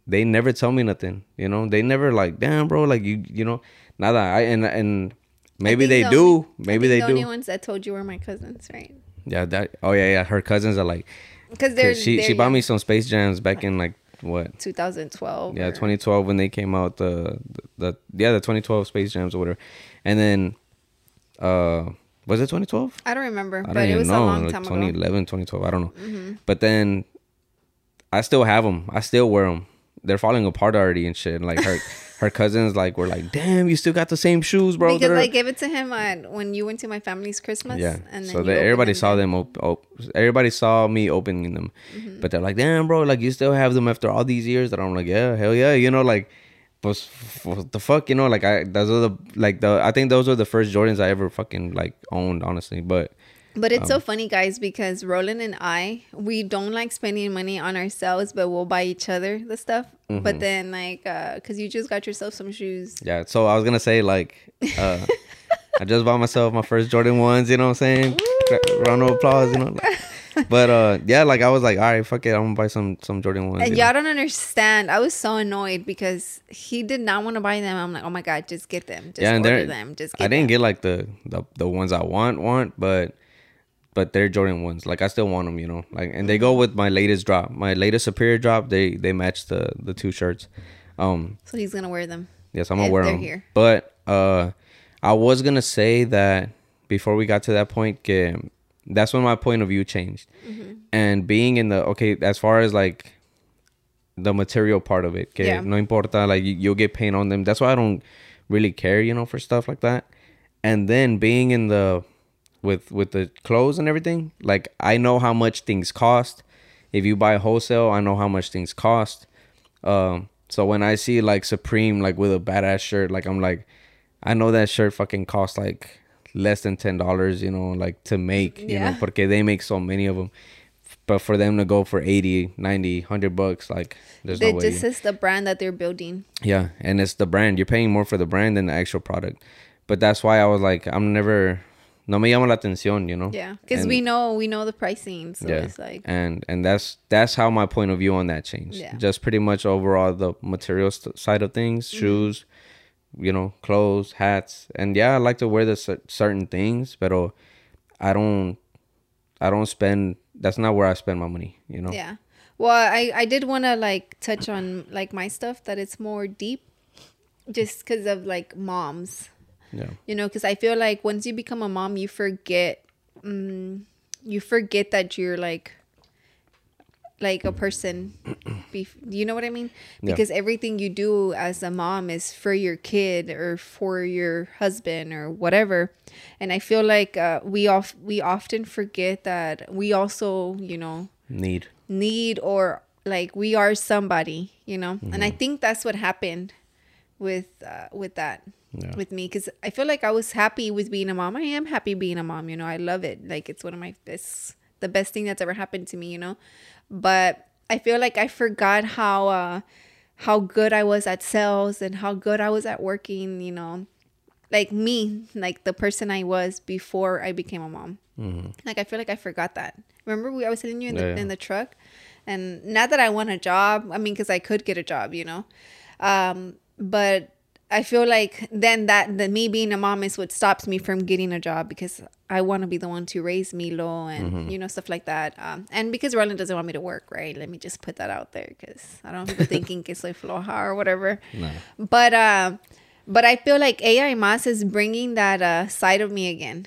they never tell me nothing, you know. They never like, "Damn, bro, like you you know, nada." I and and maybe they the do, only- maybe they the do. The only ones that told you were my cousins, right? Yeah, that. Oh yeah, yeah. Her cousins are like. Because they're she they're she bought me some Space Jams back in like what? 2012. Yeah, or- 2012 when they came out. The, the the yeah the 2012 Space Jams or whatever, and then uh was it 2012? I don't remember, I but don't it even was know. a long like time ago. Mm-hmm. 2011, 2012. I don't know. But then I still have them. I still wear them. They're falling apart already and shit. And Like her her cousins like were like, "Damn, you still got the same shoes, bro." Because Da-da-da." I gave it to him at, when you went to my family's Christmas. Yeah. And then so that everybody saw them. Op- op- everybody saw me opening them, Mm-hmm. but they're like, "Damn, bro! Like you still have them after all these years." That I'm like, "Yeah, hell yeah!" You know, like, but what the fuck, you know, like I those are the like the I think those were the first Jordans I ever fucking like owned, honestly. But But it's Um, so funny, guys, because Roland and I, we don't like spending money on ourselves, but we'll buy each other the stuff. Mm-hmm. But then, like, uh because you just got yourself some shoes. yeah, so I was gonna say like, uh, I just bought myself my first Jordan ones. You know what I'm saying? Round of applause. You know. But uh, yeah, like I was like, all right, fuck it, I'm gonna buy some some Jordan ones. And y'all know? don't understand. I was so annoyed because he did not want to buy them. I'm like, oh my god, just get them. Just yeah, and order them. Just get I didn't them. get like the, the the ones I want want, but but they're Jordan ones. Like I still want them, you know. Like and they go Mm-hmm. with my latest drop, my latest Superior drop. They they match the the two shirts. Um, So he's gonna wear them. Yes, I'm gonna wear them. here. But uh, I was gonna say that before we got to that point, que that's when my point of view changed. Mm-hmm. And being in the okay, as far as like the material part of it, que Yeah. no importa, like you, you'll get paint on them. That's why I don't really care, you know, for stuff like that. And then being in the with with the clothes and everything, like I know how much things cost. If you buy wholesale, I know how much things cost. Um, so when I see like Supreme like with a badass shirt, like I'm like, I know that shirt fucking costs like less than ten dollars, you know, like to make, you know, porque they make so many of them. But for them to go for 80, 90, 100 bucks, like there's They, no way. this is the brand that they're building. Yeah, and it's the brand. You're paying more for the brand than the actual product. But that's why I was like, I'm never, no me llama la atención, you know. Yeah, because we know we know the pricing, so yeah, it's like and and that's that's how my point of view on that changed. Yeah. Just pretty much overall the material side of things, Mm-hmm. shoes, you know, clothes, hats, and yeah, I like to wear the certain things, but I don't, I don't spend. That's not where I spend my money, you know. yeah. Well, I I did want to like touch on like my stuff that it's more deep, just because of like moms. Yeah. you know because i feel like once you become a mom you forget mm, you forget that you're like like a person Bef- you know what i mean? Yeah. because everything you do as a mom is for your kid or for your husband or whatever. And i feel like uh, we off we often forget that we also you know Need. need or like we are somebody you know? And i think that's what happened with uh, with that Yeah. with me. Because i feel like i was happy with being a mom. I am happy being a mom you know? I love it. Like it's one of my it's the best thing that's ever happened to me you know but i feel like i forgot how uh how good i was at sales and how good i was at working you know like me like the person i was before i became a mom like I feel like I forgot that. Remember we I was telling you in the Yeah, yeah. in the truck, and not that I want a job. I mean, because I could get a job, you know, um, but I feel like then that the me being a mom is what stops me from getting a job because I want to be the one to raise Milo and Mm-hmm. you know stuff like that. Um, and because Roland doesn't want me to work, right? Let me just put that out there because I don't want people thinking que soy floja or whatever. No. But uh, but I feel like AI Mas is bringing that uh, side of me again.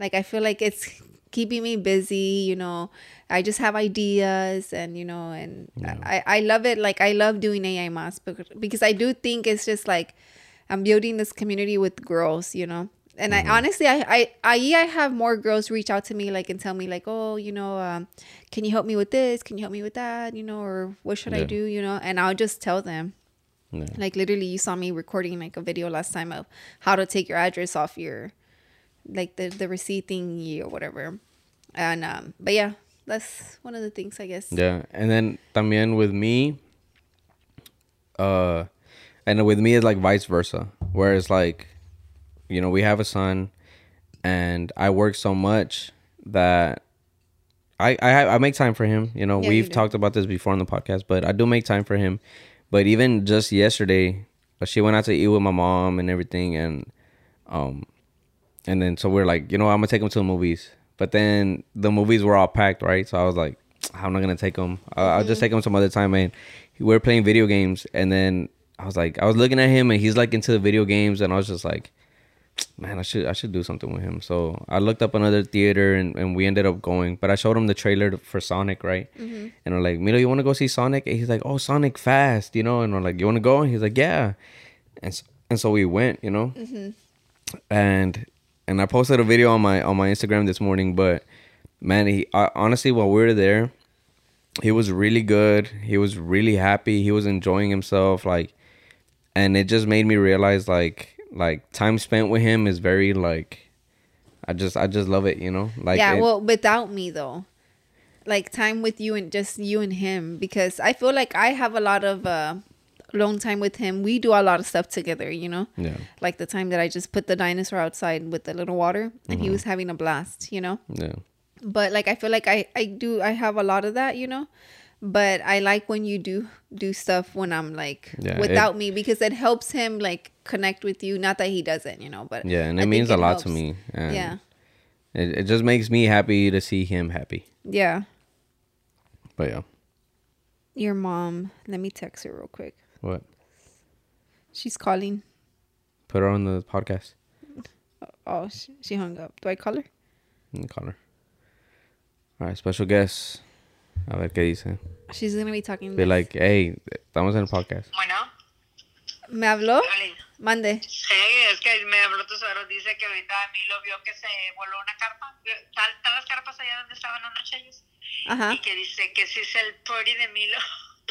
Like I feel like it's keeping me busy. You know, I just have ideas, and you know, and I I love it. Like I love doing AI Mas bec- because I do think it's just like I'm building this community with girls. You know. And I honestly, I, I, I, I have more girls reach out to me like and tell me like, oh, you know, um, can you help me with this? Can you help me with that? You know, or what should I do? You know, and I'll just tell them, Yeah. like literally, you saw me recording like a video last time of how to take your address off your, like the the receipt thingy or whatever. And um, but yeah, that's one of the things I guess. Yeah, and then también with me, uh, and with me it's like vice versa. Whereas like, you know, we have a son, and I work so much that I I have, I make time for him. You know, Yeah, we've do. talked about this before on the podcast, but I do make time for him. But even just yesterday, uh, she went out to eat with my mom and everything, and um, and then so we're like, you know, I'm gonna take him to the movies. But then the movies were all packed, right? So I was like, I'm not gonna take him. I'll, I'll just take him some other time. And We're playing video games, and then I was like, I was looking at him, and he's like into the video games, and I was just like, man, I should I should do something with him. So I looked up another theater, and, and we ended up going. But I showed him the trailer for Sonic, right? Mm-hmm. And I'm like, Milo, you want to go see Sonic? And he's like, Oh, Sonic Fast, you know? And I'm like, You want to go? And he's like, Yeah. And so, and so we went, you know. Mm-hmm. And and I posted a video on my on my Instagram this morning. But man, he I, honestly, while we were there, he was really good. He was really happy. He was enjoying himself. Like, and it just made me realize like like time spent with him is very like I just I just love it, you know? Like yeah, it- well, without me though, like time with you and just you and him, because I feel like I have a lot of uh, alone time with him. We do a lot of stuff together, you know. yeah. Like the time that I just put the dinosaur outside with the little water, and he was having a blast, you know. Yeah. but like I feel like I I do I have a lot of that, you know. But I like when you do do stuff when I'm like Yeah, it- without me because it helps him like connect with you. Not that he doesn't, you know, but Yeah, and it means a lot to me. And Yeah, It, it just makes me happy to see him happy. yeah. But yeah. Your mom. Let me text her real quick. What? She's calling. Put her on the podcast. Oh, oh she, she hung up. Do I call her? Call her. All right, special guest. A ver qué dice. She's gonna be talking. Be like, hey, estamos en el podcast. Bueno, ¿Me habló? Evelyn. Mande. Sí, es que me habló tu suegro. Dice que ahorita Milo vio que se voló una carpa. Están están las carpas allá donde estaban anoche ellos. Ajá. Y que dice que sí es el party de Milo.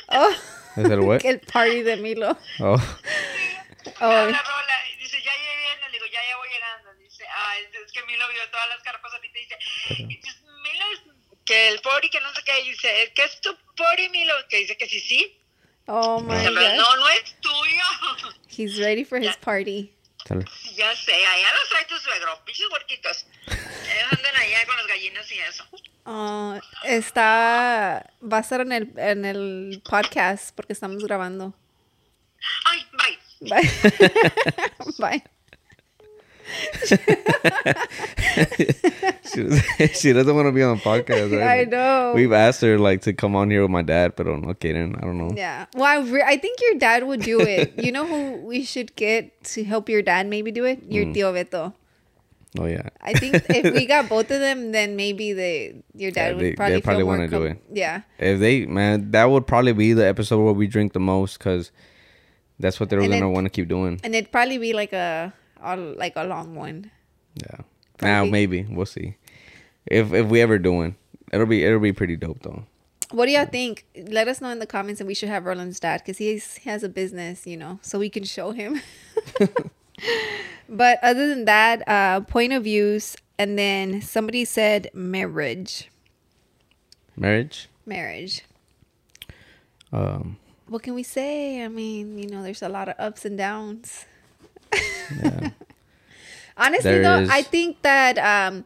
Oh, ¿Es el what? el party de Milo. Oh, Oh, y dice, ya llegué viendo. Le digo, ya, ya voy llegando. Dice, ah, es, que Milo vio todas las carpas ahorita. Dice, y dice, Milo, es- que el party, que no sé qué. Dice, ¿qué es tu party, Milo? Que dice que sí, sí. oh my pero god. no, no es tuyo. He's ready for his party. tell her. Ya sé, allá los trae tu suegro, pinches huerquitos. Ellos andan allá con las gallinas y eso. Oh, está. Va a estar en el, en el podcast porque estamos grabando. Ay, bye. Bye. Bye. She, she doesn't want to be on the podcast. Right? I know. We've asked her like to come on here with my dad, but kidding. I don't know. Yeah. Well, I, re- I think your dad would do it. You know who we should get to help your dad maybe do it? Your Mm. tío Beto. Oh yeah. I think if we got both of them, then maybe they your dad Yeah, would they- probably they probably wanna do it. Yeah. If they man, that would probably be the episode where we drink the most because that's what they're And gonna want to keep doing. And it'd probably be like a, a like a long one. Yeah. Now maybe we'll see. If if we ever do one, it'll be it'll be pretty dope though. What do y'all think? Let us know in the comments, and we should have Roland's dad because he has a business, you know, so we can show him. but other than that, uh, point of views, and then somebody said marriage, Marriage. marriage. Um. What can we say? I mean, you know, there's a lot of ups and downs. Yeah. Honestly, There though, is. I think that um,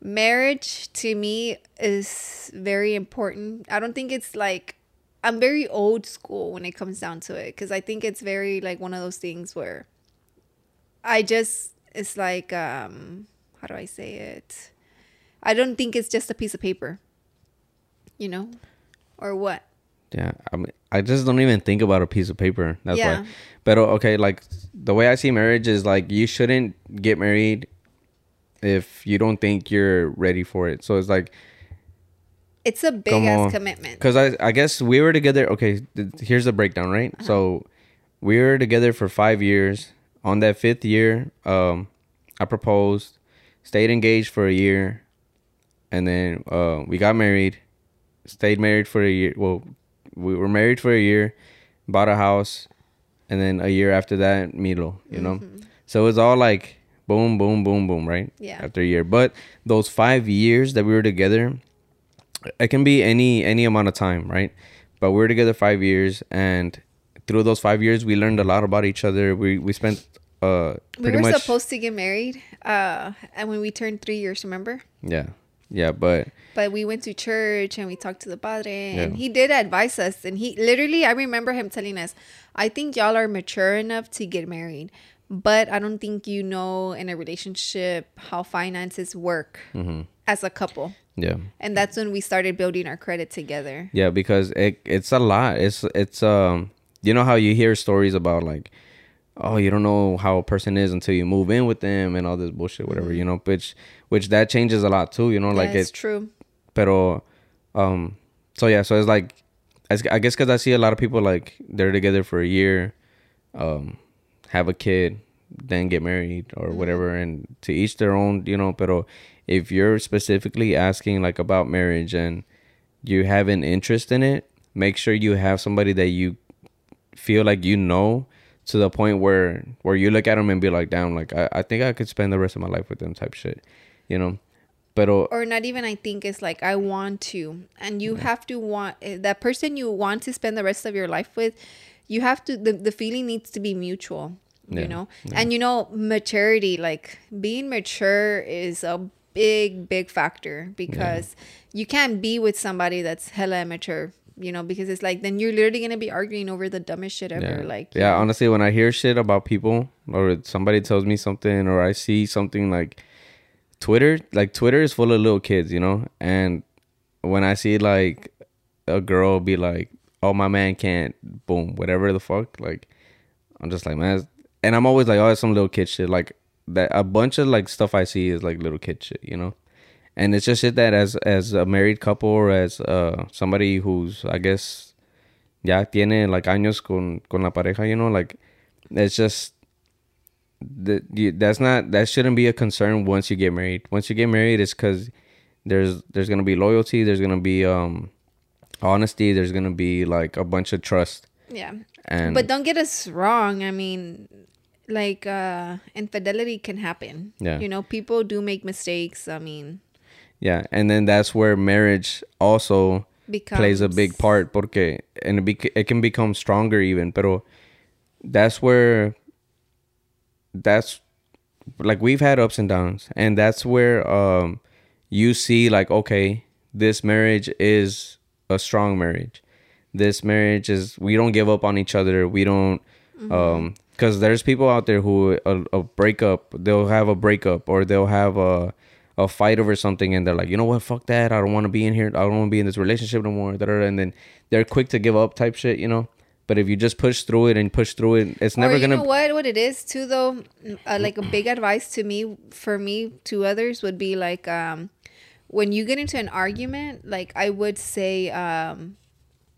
marriage to me is very important. I don't think it's like I'm very old school when it comes down to it because I think it's very like one of those things where I just it's like um how do I say it? I don't think it's just a piece of paper, you know, or what? Yeah, I mean, I just don't even think about a piece of paper. That's Yeah. why. But okay, like the way I see marriage is like you shouldn't get married if you don't think you're ready for it. So it's like It's a big ass commitment. because I I guess we were together. Okay, th- here's the breakdown, right? Uh-huh. So we were together for five years. On that fifth year, um, I proposed, stayed engaged for a year, and then uh, we got married. Stayed married for a year. Well, we were married for a year, bought a house, and then a year after that, Milo. You know, so it's all like boom, boom, boom, boom, right? Yeah. After a year, but those five years that we were together, it can be any any amount of time, right? But we were together five years, and through those five years, we learned a lot about each other. We we spent uh we were much supposed to get married uh and when we turned three years remember yeah yeah, but but we went to church and we talked to the padre and he did advise us and he literally i remember him telling us i think y'all are mature enough to get married but i don't think you know in a relationship how finances work Mm-hmm. as a couple. Yeah. And that's when we started building our credit together. Yeah because it it's a lot. It's it's um you know how you hear stories about like oh you don't know how a person is until you move in with them and all this bullshit whatever you know which which that changes a lot too you know like Mm-hmm. yeah, it's it's true Pero, um, so yeah, so it's like, I guess because I see a lot of people like they're together for a year, um, have a kid, then get married or whatever, and to each their own, you know. Pero if you're specifically asking like about marriage and you have an interest in it, make sure you have somebody that you feel like you know to the point where where you look at them and be like, damn, like I, I think I could spend the rest of my life with them type shit, you know. Pero or not even i think it's like i want to and you have to want eh, that person you want to spend the rest of your life with you have to the, the feeling needs to be mutual Yeah, you know and you know maturity like being mature is a big, big factor because you can't be with somebody that's hella immature. You know, because it's like then you're literally gonna be arguing over the dumbest shit ever. Yeah. Like, yeah, know? honestly, when I hear shit about people or somebody tells me something or I see something like Twitter, like Twitter is full of little kids, you know? And when I see like a girl be like, "Oh, my man can't," boom, whatever the fuck, like I'm just like, man, and I'm always like, "Oh, it's some little kid shit." Like that a bunch of like stuff I see is like little kid shit, you know? And it's just shit that as as a married couple or as uh somebody who's I guess ya tiene like años con con la pareja, you know, like it's just that that's not that shouldn't be a concern once you get married. Once you get married, it's because there's there's gonna be loyalty, there's gonna be um honesty, there's gonna be like a bunch of trust, yeah. and But don't get us wrong. I mean, like uh infidelity can happen. Yeah. You know, people do make mistakes. I mean, yeah, and then that's where marriage also becomes plays a big part, porque and it, bec- it can become stronger even, pero that's where that's like we've had ups and downs and that's where um you see like okay this marriage is a strong marriage. This marriage is we don't give up on each other. We don't um because there's people out there who a, a breakup they'll have a breakup or they'll have a a fight over something and they're like you know what? Fuck that. I don't want to be in here. I don't want to be in this relationship no more. And then they're quick to give up type shit you know but if you just push through it and push through it it's never or you gonna know what what it is too though Mm, uh, like a big advice to me for me to others would be like um when you get into an argument like i would say um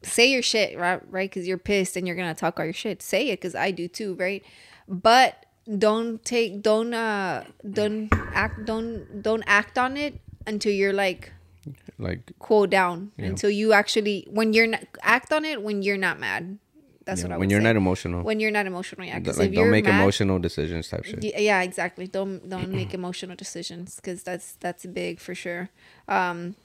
say your shit right right? Because you're pissed and you're gonna talk all your shit. Say it because i do too right? But don't take don't uh don't act don't don't act on it until you're like like cool down. Yeah. until you actually when you're not act on it when you're not mad that's yeah, what i when you're say. not emotional. When you're not emotional yeah like if don't you're make mad- emotional decisions type shit. Yeah exactly. Don't don't make emotional decisions because that's that's big for sure. Um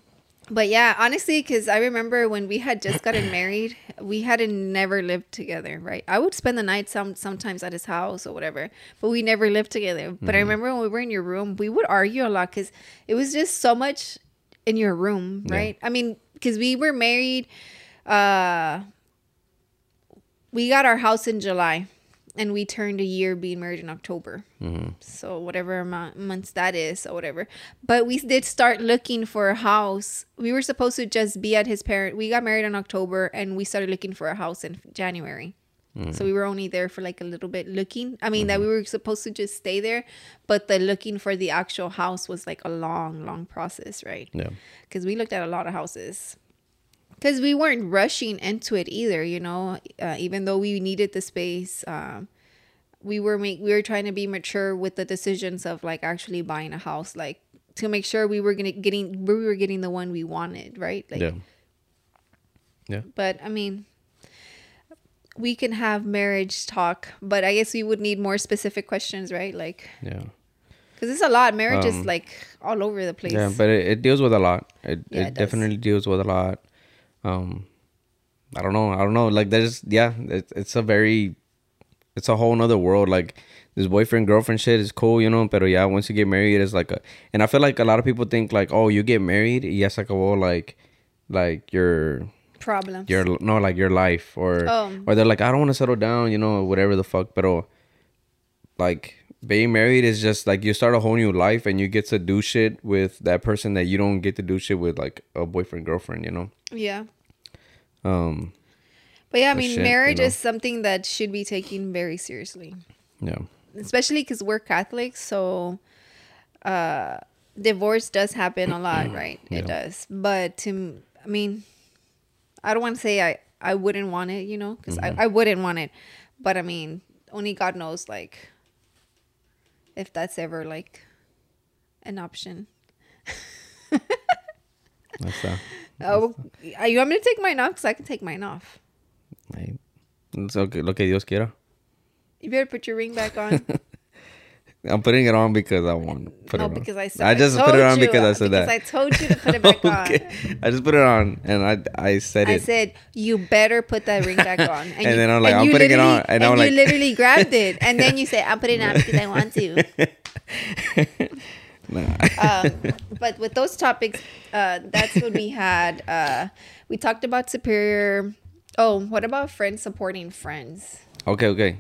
but yeah honestly because i remember when we had just gotten married we hadn't never lived together right? I would spend the night some sometimes at his house or whatever but we never lived together. But i remember when we were in your room we would argue a lot because it was just so much in your room Yeah. right? I mean because we were married uh we got our house in july and we turned a year being married in october. Mm-hmm. So whatever amount months that is or whatever. But we did start looking for a house. We were supposed to just be at his parent we got married in october and we started looking for a house in january. Mm-hmm. So we were only there for like a little bit looking i mean that mm-hmm. we were supposed to just stay there but the looking for the actual house was like a long long process right? Yeah. Because we looked at a lot of houses because we weren't rushing into it either you know uh, even though we needed the space um, we were make we were trying to be mature with the decisions of like actually buying a house like to make sure we were gonna getting we were getting the one we wanted right? Like yeah. Yeah. but i mean we can have marriage talk but i guess we would need more specific questions right? Like yeah. because it's a lot. Marriage is Um, like all over the place. Yeah, but it, it deals with a lot. It, Yeah, it, it definitely deals with a lot. Um, I don't know. I don't know. Like there's yeah, it's it's a very, it's a whole nother world. Like this boyfriend girlfriend shit is cool, you know. But yeah, once you get married, it's like a. And I feel like a lot of people think like, oh, you get married, yes, like well, like, like your problems your no like your life or Oh. or they're like I don't want to settle down, you know, whatever the fuck. But like being married is just like you start a whole new life and you get to do shit with that person that you don't get to do shit with like a boyfriend girlfriend, you know. yeah Um But yeah, I mean, shit, you marriage know? is something that should be taken very seriously, yeah. especially because we're Catholics. So, uh, divorce does happen a lot, right? It Yeah. does. But to, i mean, I don't want to say I, I wouldn't want it, you know, because Mm-hmm. I, I wouldn't want it. But I mean, only God knows, like, if that's ever like an option. That's that. Oh, uh, you want me to take mine off? Because I can take mine off. Ahí. It's okay, lo que Dios quiera. You better put your ring back on. I'm putting it on because I want to put no, it on. because I said I just told put it on you, because I said because that. I told you to put it back okay. on. I just put it on and I I said I it. I said you better put that ring back on. And, And you- then I'm like, I'm putting it on, and I'm you like- literally grabbed it, and then you say, "I'm putting it on because I want to." um, but with those topics, uh, that's what we had. Uh, we talked about superior. Oh, what about friends supporting friends? Okay, okay.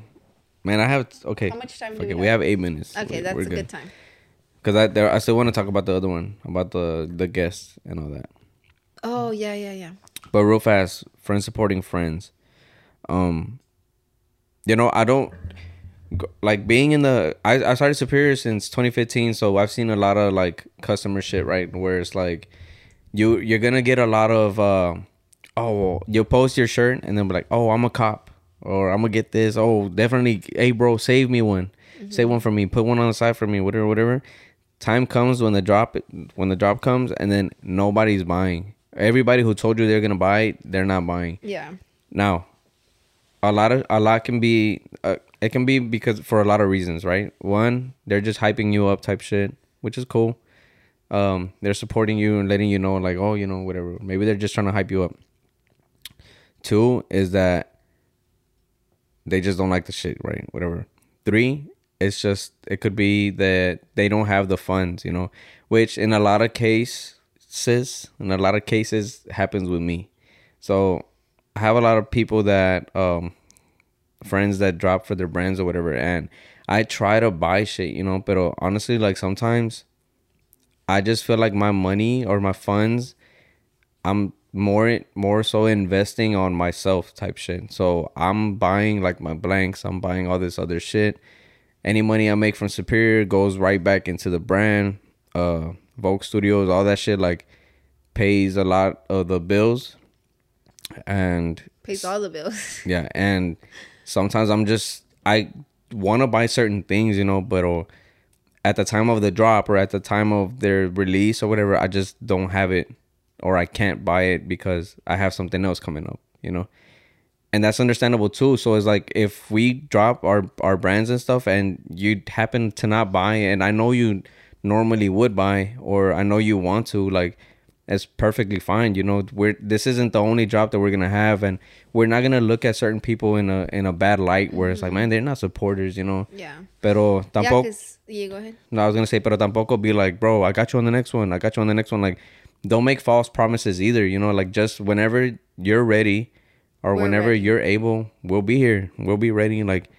Man, I have okay. How much time do Okay, we we have? have eight minutes. Okay, We- that's a good time. Cause I there, I still want to talk about the other one about the the guests and all that. Oh yeah, yeah, yeah. But real fast, friends supporting friends. Um, you know, I don't like being in the. I I started Superior since 2015, so I've seen a lot of like customer shit, right? Where it's like, you you're gonna get a lot of. uh Oh, you'll post your shirt and then be like, "Oh, I'm a cop," or "I'm gonna get this." Oh, definitely. Hey, bro, save me one. Save one for me. Put one on the side for me. Whatever, whatever. Time comes when the drop when the drop comes, and then nobody's buying. Everybody who told you they're gonna buy, they're not buying. Yeah. Now, a lot of a lot can be uh, it can be because for a lot of reasons, right? One, they're just hyping you up type shit, which is cool. Um, they're supporting you and letting you know like, oh, you know, whatever. Maybe they're just trying to hype you up. Two is that they just don't like the shit, right? Whatever. Three, it's just it could be that they don't have the funds, you know, which in a lot of cases, in a lot of cases happens with me. So I have a lot of people that um friends that drop for their brands or whatever and I try to buy shit, you know, but honestly like sometimes I just feel like my money or my funds I'm more more so investing on myself type shit. So I'm buying like my blanks, I'm buying all this other shit. Any money I make from Superior goes right back into the brand. Uh Vogue Studios, all that shit like pays a lot of the bills. And Pays all the bills. yeah, and sometimes I'm just I want to buy certain things, you know, but uh, at the time of the drop or at the time of their release or whatever, I just don't have it or I can't buy it because I have something else coming up, you know. And that's understandable too. So it's like if we drop our our brands and stuff and you happen to not buy and I know you normally would buy or I know you want to like it's perfectly fine. You know, we're this isn't the only drop that we're gonna have, and we're not gonna look at certain people in a in a bad light where it's like, mm-hmm. man, they're not supporters. You know, Yeah. pero tampoco. because yeah, go ahead. no, I was gonna say, pero tampoco be like, bro, I got you on the next one. I got you on the next one. Like, don't make false promises either. You know, like just whenever you're ready, or We're whenever ready. you're able, we'll be here. We'll be ready. Like,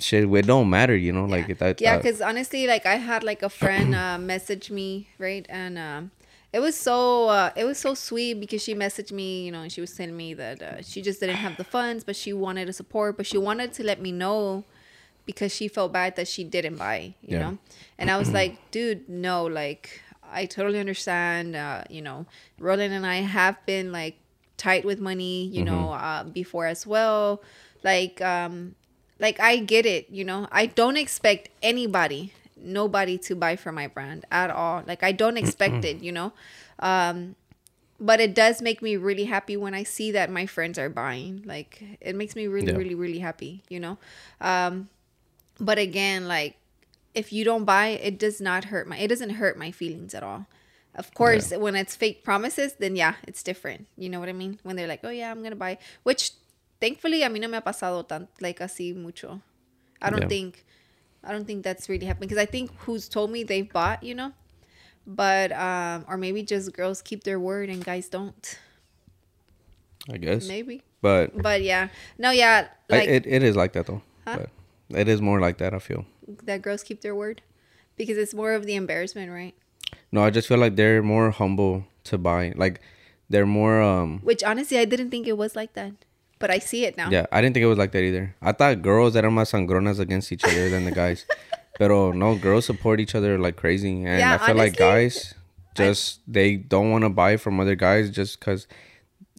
shit, it don't matter. You know, like yeah. that. yeah, uh, because honestly, like I had like a friend uh, message me, right, and um, it was so uh, it was so sweet because she messaged me, you know, and she was telling me that uh, she just didn't have the funds, but she wanted to support, but she wanted to let me know because she felt bad that she didn't buy, you Yeah. know, and I was like, dude, no, like I totally understand, uh, you know, Roland and I have been like tight with money, you know, uh, before as well, like um like I get it, you know. I don't expect anybody, nobody to buy for my brand at all. Like I don't expect it, you know. Um but it does make me really happy when I see that my friends are buying. Like it makes me really Yeah. really really happy, you know. Um but again, like if you don't buy, it does not hurt my it doesn't hurt my feelings at all. Of course, when it's fake promises, then yeah, it's different. You know what I mean? When they're like, "Oh yeah, I'm gonna buy," which thankfully a mí no me ha pasado tan like así mucho. I don't Yeah. think, I don't think that's really happening because I think who's told me they've bought, you know, but um, or maybe just girls keep their word and guys don't. I guess, Maybe, but but yeah, no, yeah, I- it, it is like that though. Huh? But it is more like that. I feel. That girls keep their word because it's more of the embarrassment, right? No, I just feel like they're more humble to buy. Like they're more um Which honestly, I didn't think it was like that, but I see it now. yeah, I didn't think it was like that either. I thought girls that are más sangronas against each other than the guys. Pero no, girls support each other like crazy. And Yeah, I feel like guys just they don't want to buy from other guys just cuz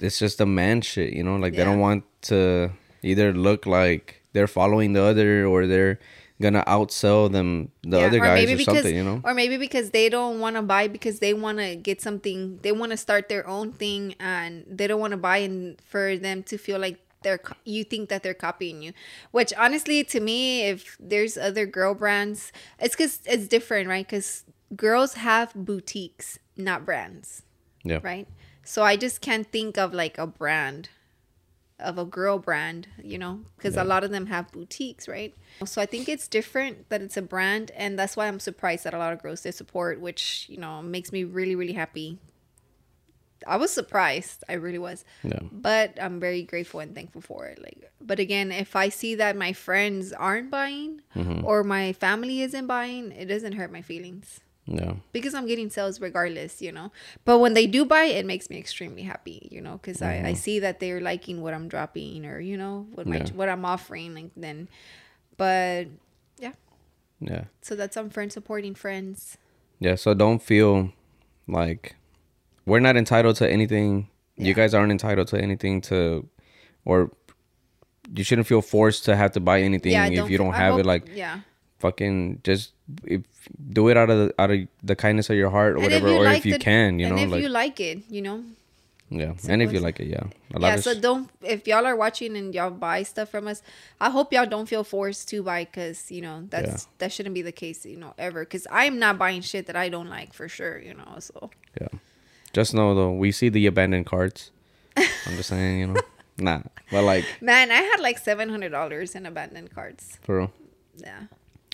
it's just a man shit, you know? Like they don't want to either look like they're following the other or they're gonna outsell them the Yeah, other guys or, because, something, you know? Or maybe because they don't want to buy because they want to get something. They want to start their own thing, and they don't want to buy and for them to feel like they're you think that they're copying you. Which honestly, to me, if there's other girl brands, it's because it's different, right? Because girls have boutiques, not brands, Yeah. right? So I just can't think of like a brand of a girl brand, you know, because a lot of them have boutiques, right? So I think it's different that it's a brand, and that's why I'm surprised that a lot of girls they support, which you know makes me really really happy. I was surprised, I really was, Yeah. but I'm very grateful and thankful for it. Like, but again, if I see that my friends aren't buying Mm-hmm. or my family isn't buying, it doesn't hurt my feelings Yeah. because I'm getting sales regardless, you know. But when they do buy, it makes me extremely happy, you know, because I, I see that they're liking what I'm dropping or you know what my Mm-hmm. Yeah. what I'm offering. Like then, but yeah, Yeah. so that's on friends supporting friends. Yeah, so don't feel like we're not entitled to anything. You guys aren't entitled to anything to, or you shouldn't feel forced to have to buy anything yeah, if you don't have it. hope- Like yeah, fucking just if, do it out of the, out of the kindness of your heart or And whatever, or like if you the- can, you know. and if like you like it, you know, yeah, and if you like it, yeah, a yeah. So don't if y'all are watching and y'all buy stuff from us, I hope y'all don't feel forced to buy because you know that's that shouldn't be the case, you know, ever. Because I'm not buying shit that I don't like for sure, you know. So yeah. Just know though, we see the abandoned carts. I'm just saying, you know, nah, but like man, I had like seven hundred dollars in abandoned carts. for real, Yeah.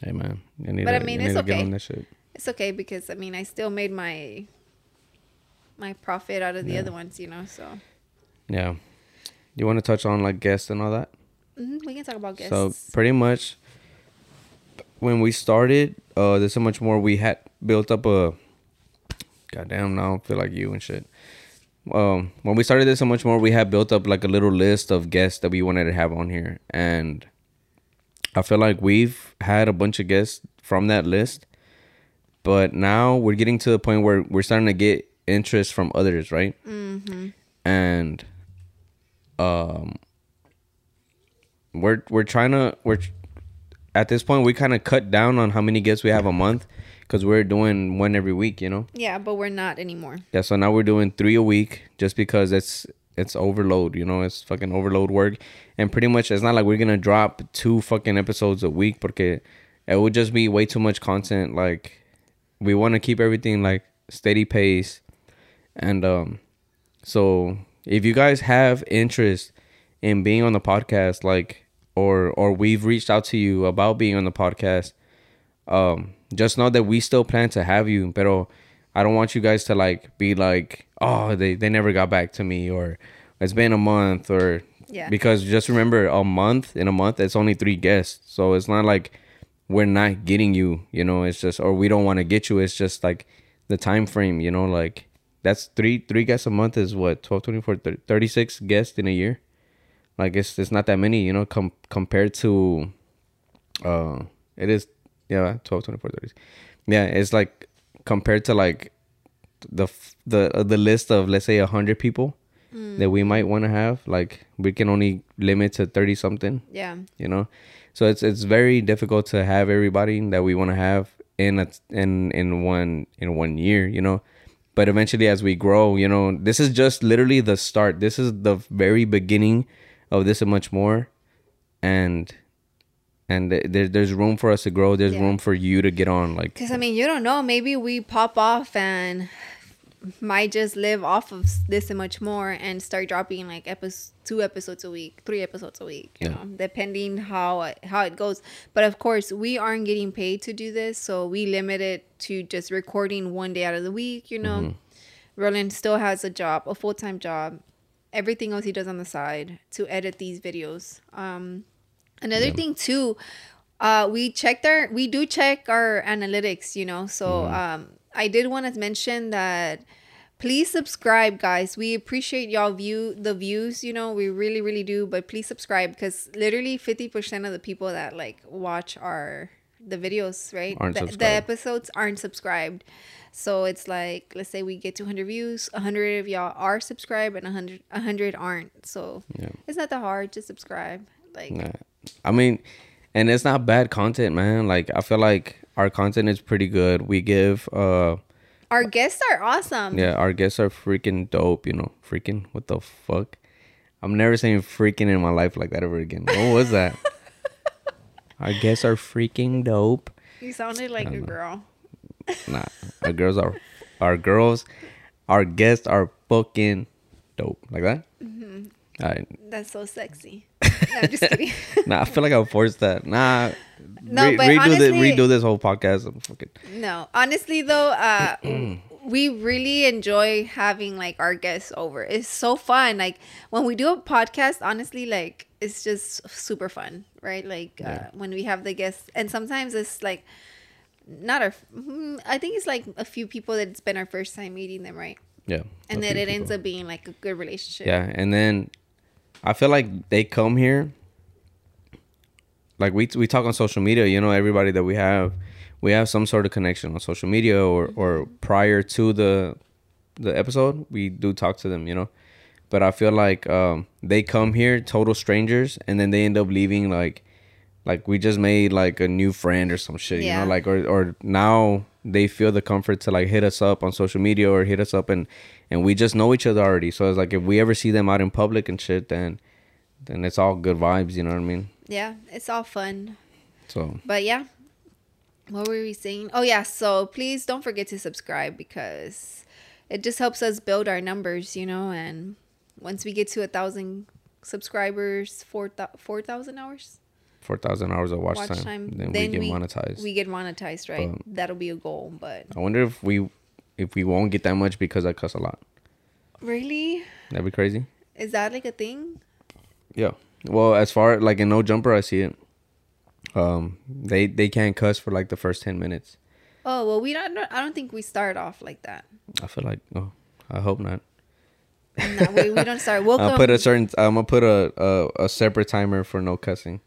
Hey man, you need But I mean, it's okay. It's okay because I mean I still made my my profit out of the Yeah. other ones, you know. So Yeah. You want to touch on like guests and all that? hmm we can talk about guests. So pretty much when we started, uh there's so much more we had built up a goddamn now I don't feel like you and shit. Um when we started this so much more we had built up like a little list of guests that we wanted to have on here and I feel like we've had a bunch of guests from that list. But now we're getting to the point where we're starting to get interest from others, right? Mm-hmm. And um we're we're trying to we're at this point we kind of cut down on how many guests we have a month because we're doing one every week you know yeah, but we're not anymore. yeah so now we're doing three a week just because it's it's overload you know it's fucking overload work. And pretty much it's not like we're gonna drop two fucking episodes a week porque it would just be way too much content. Like we want to keep everything like steady pace. And um so if you guys have interest in being on the podcast like or or we've reached out to you about being on the podcast um just know that we still plan to have you. Pero i don't want you guys to like be like oh they they never got back to me or it's been a month or Yeah. because just remember a month in a month it's only three guests. So it's not like we're not getting you you know? It's just or we don't want to get you. It's just like the time frame you know? Like that's three three guests a month is what 12 24 30, 36 guests in a year? Like it's it's not that many you know com- compared to uh it is yeah 12 24 30 yeah it's like compared to like the the uh, the list of let's say 100 people that we might want to have like we can only limit to 30 something Yeah. you know? So it's it's very difficult to have everybody that we want to have in a in in one in one year you know? But eventually as we grow you know this is just literally the start. This is the very beginning of this and much more. And and th- there, there's room for us to grow there's Yeah. room for you to get on like Because I mean, you don't know. Maybe we pop off and might just live off of this and much more and start dropping like episodes, two episodes a week, three episodes a week. You Yeah. know, depending how it- how it goes. But of course, we aren't getting paid to do this, so we limit it to just recording one day out of the week. You know, Mm-hmm. Roland still has a job, a full time job. Everything else he does on the side to edit these videos. Um, another thing too, uh, we checked our we do check our analytics, you know. So um, I did want to mention that please subscribe, guys. We appreciate y'all view the views, you know. We really really do, but please subscribe because literally fifty percent of the people that like watch our the videos, right? Aren't the, the episodes aren't subscribed. So it's like let's say we get 200 views, 100 of y'all are subscribed and 100 100 aren't. So Yeah. it's not that hard to subscribe. Like Nah. I mean, and it's not bad content, man. Like I feel like our content is pretty good. We give uh our guests are awesome. yeah, our guests are freaking dope, you know. Freaking what the fuck? I'm never saying freaking in my life like that ever again. What was that? our guests are freaking dope. You sounded like a girl. Nah, our girls are our girls, our guests are fucking dope. Like that? I, That's so sexy. No, I'm just kidding. nah, I feel like I forced that. Nah. No, re- but redo, honestly- redo this whole podcast. I'm fucking, No, honestly though, uh, we really enjoy having like our guests over. It's so fun. Like when we do a podcast, honestly, like it's just super fun, right? Like Yeah. uh, when we have the guests, and sometimes it's like not our. mm, I think it's like a few people that it's been our first time meeting them, right? yeah. And then it ends up being like a good relationship. Yeah, and then I feel like they come here. Like we we talk on social media, you know, everybody that we have, we have some sort of connection on social media or or prior to the the episode, we do talk to them, you know. But I feel like um, they come here total strangers, and then they end up leaving like like we just made like a new friend or some shit, yeah. you know, like or or now they feel the comfort to like hit us up on social media or hit us up and and we just know each other already. So it's like if we ever see them out in public and shit, then then it's all good vibes, you know what I mean? Yeah, it's all fun. So But yeah, what were we saying? Oh yeah, so please don't forget to subscribe because it just helps us build our numbers, you know. And once we get to a thousand subscribers, four four thousand hours four thousand hours of watch, watch time, time, then, we get monetized. We get monetized, right? But- That'll be a goal. But I wonder if we if we won't get that much because I cuss a lot. really, That'd be crazy. is that like a thing? Yeah. Well, as far like in No Jumper, I see it. Um, they they can't cuss for like the first ten minutes. Oh well, we don't. I don't think we start off like that. I feel like oh, I hope not. No, we, we don't start. Welcome. I'll put a certain. I'm gonna put a, a a separate timer for no cussing.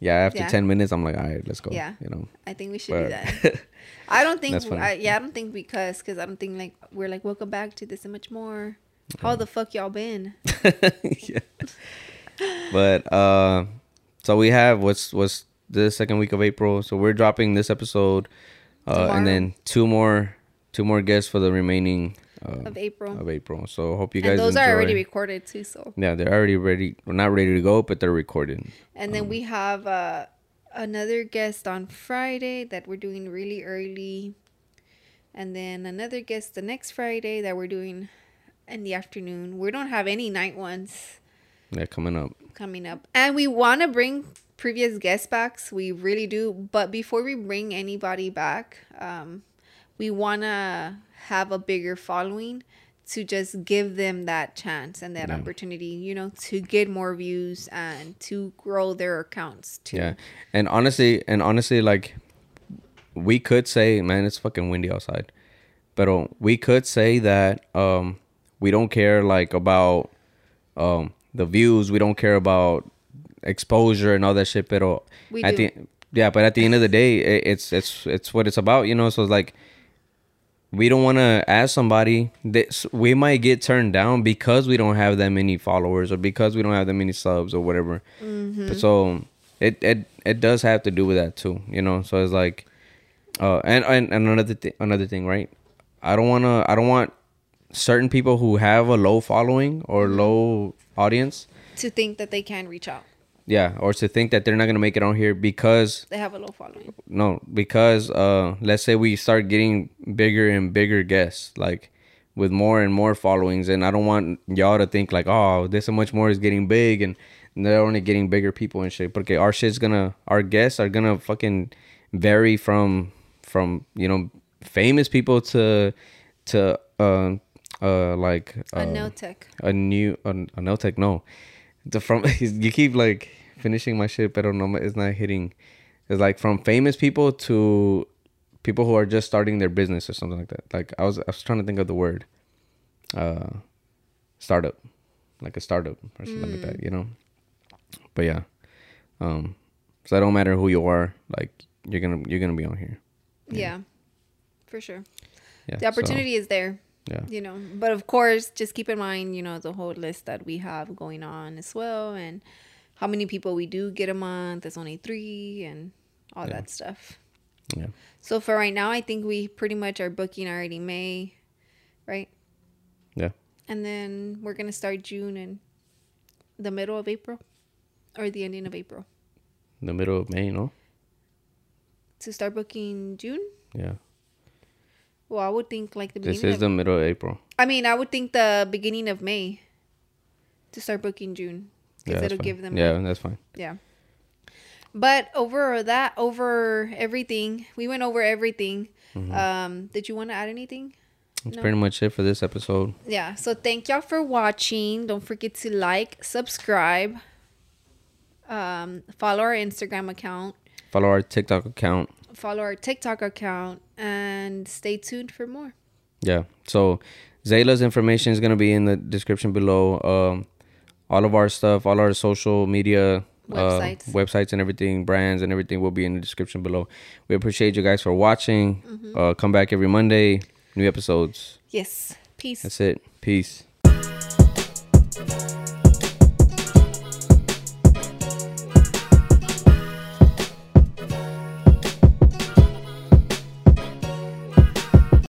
Yeah, after Yeah. ten minutes, I'm like, all right, let's go. Yeah. You know. I think we should do that. I don't think. I, yeah, I don't think because because I don't think like we're like welcome back to this and much more. How the fuck y'all been? yeah. But uh, so we have what's what's the second week of April. So we're dropping this episode, uh, Tomorrow. and then two more two more guests for the remaining uh, Of April. of April. So hope you guys and those enjoy. are already recorded too. So yeah, they're already ready. Well, not ready to go, but they're recorded. and Um, then we have uh, another guest on Friday that we're doing really early, and then another guest the next Friday that we're doing in the afternoon. We don't have any night ones. Yeah, coming up. coming up. And we want to bring previous guest backs. We really do. But before we bring anybody back, um, we want to have a bigger following to just give them that chance and that Yeah. opportunity, you know, to get more views and to grow their accounts too. Yeah, and honestly, and honestly, like we could say, man, it's fucking windy outside, but we could say that um we don't care like about um the views, we don't care about exposure and all that shit. But We at do. the yeah, but at the end of the day, it, it's it's it's what it's about, you know. So it's like we don't want to ask somebody that we might get turned down because we don't have that many followers or because we don't have that many subs or whatever. Mm-hmm. But so it it it does have to do with that too, you know. So it's like, uh, and and, and another th- another thing, right? I don't wanna I don't want certain people who have a low following or low audience, To think that they can reach out. Yeah, or to think that they're not gonna make it on here because They have a low following. no, because uh let's say we start getting bigger and bigger guests, like with more and more followings, and I don't want y'all to think like, oh, this and much more is getting big and they're only getting bigger people and shit. Porque our shit's gonna our guests are gonna fucking vary from from, you know, famous people to to uh uh like uh, a no tech. a new a, a no tech no the from you keep like finishing my shit but no it's not hitting it's like from famous people to people who are just starting their business or something like that like i was i was trying to think of the word uh startup like a startup or something like that you know but yeah um so it don't matter who you are like you're gonna you're gonna be on here Yeah. For sure. yeah The opportunity is there. Yeah. You know but of course just keep in mind you know the whole list that we have going on as well and how many people we do get a month there's only three and all Yeah. that stuff. Yeah. So for right now i think we pretty much are booking already may right? Yeah. And then we're gonna start june and the middle of april or the ending of april. The middle of may no? To start booking june? Yeah well i would think like the beginning. this is of, the middle of april i mean i would think the beginning of may to start booking June Yeah, because that's it'll fine. give them Yeah, that's fine. yeah. But over that, over everything, we went over everything. Mm-hmm. Um, did you want to add anything? That's No. pretty much it for this episode. Yeah. So thank y'all for watching. Don't forget to like, subscribe, um, follow our Instagram account, Follow our TikTok account. Follow our TikTok account, and stay tuned for more. Yeah. So Zayla's information is gonna be in the description below. Um, all of our stuff, all our social media Websites. uh, websites, and everything, brands and everything will be in the description below. We appreciate you guys for watching. Uh, come back every Monday, new episodes. Yes. Peace. That's it. Peace.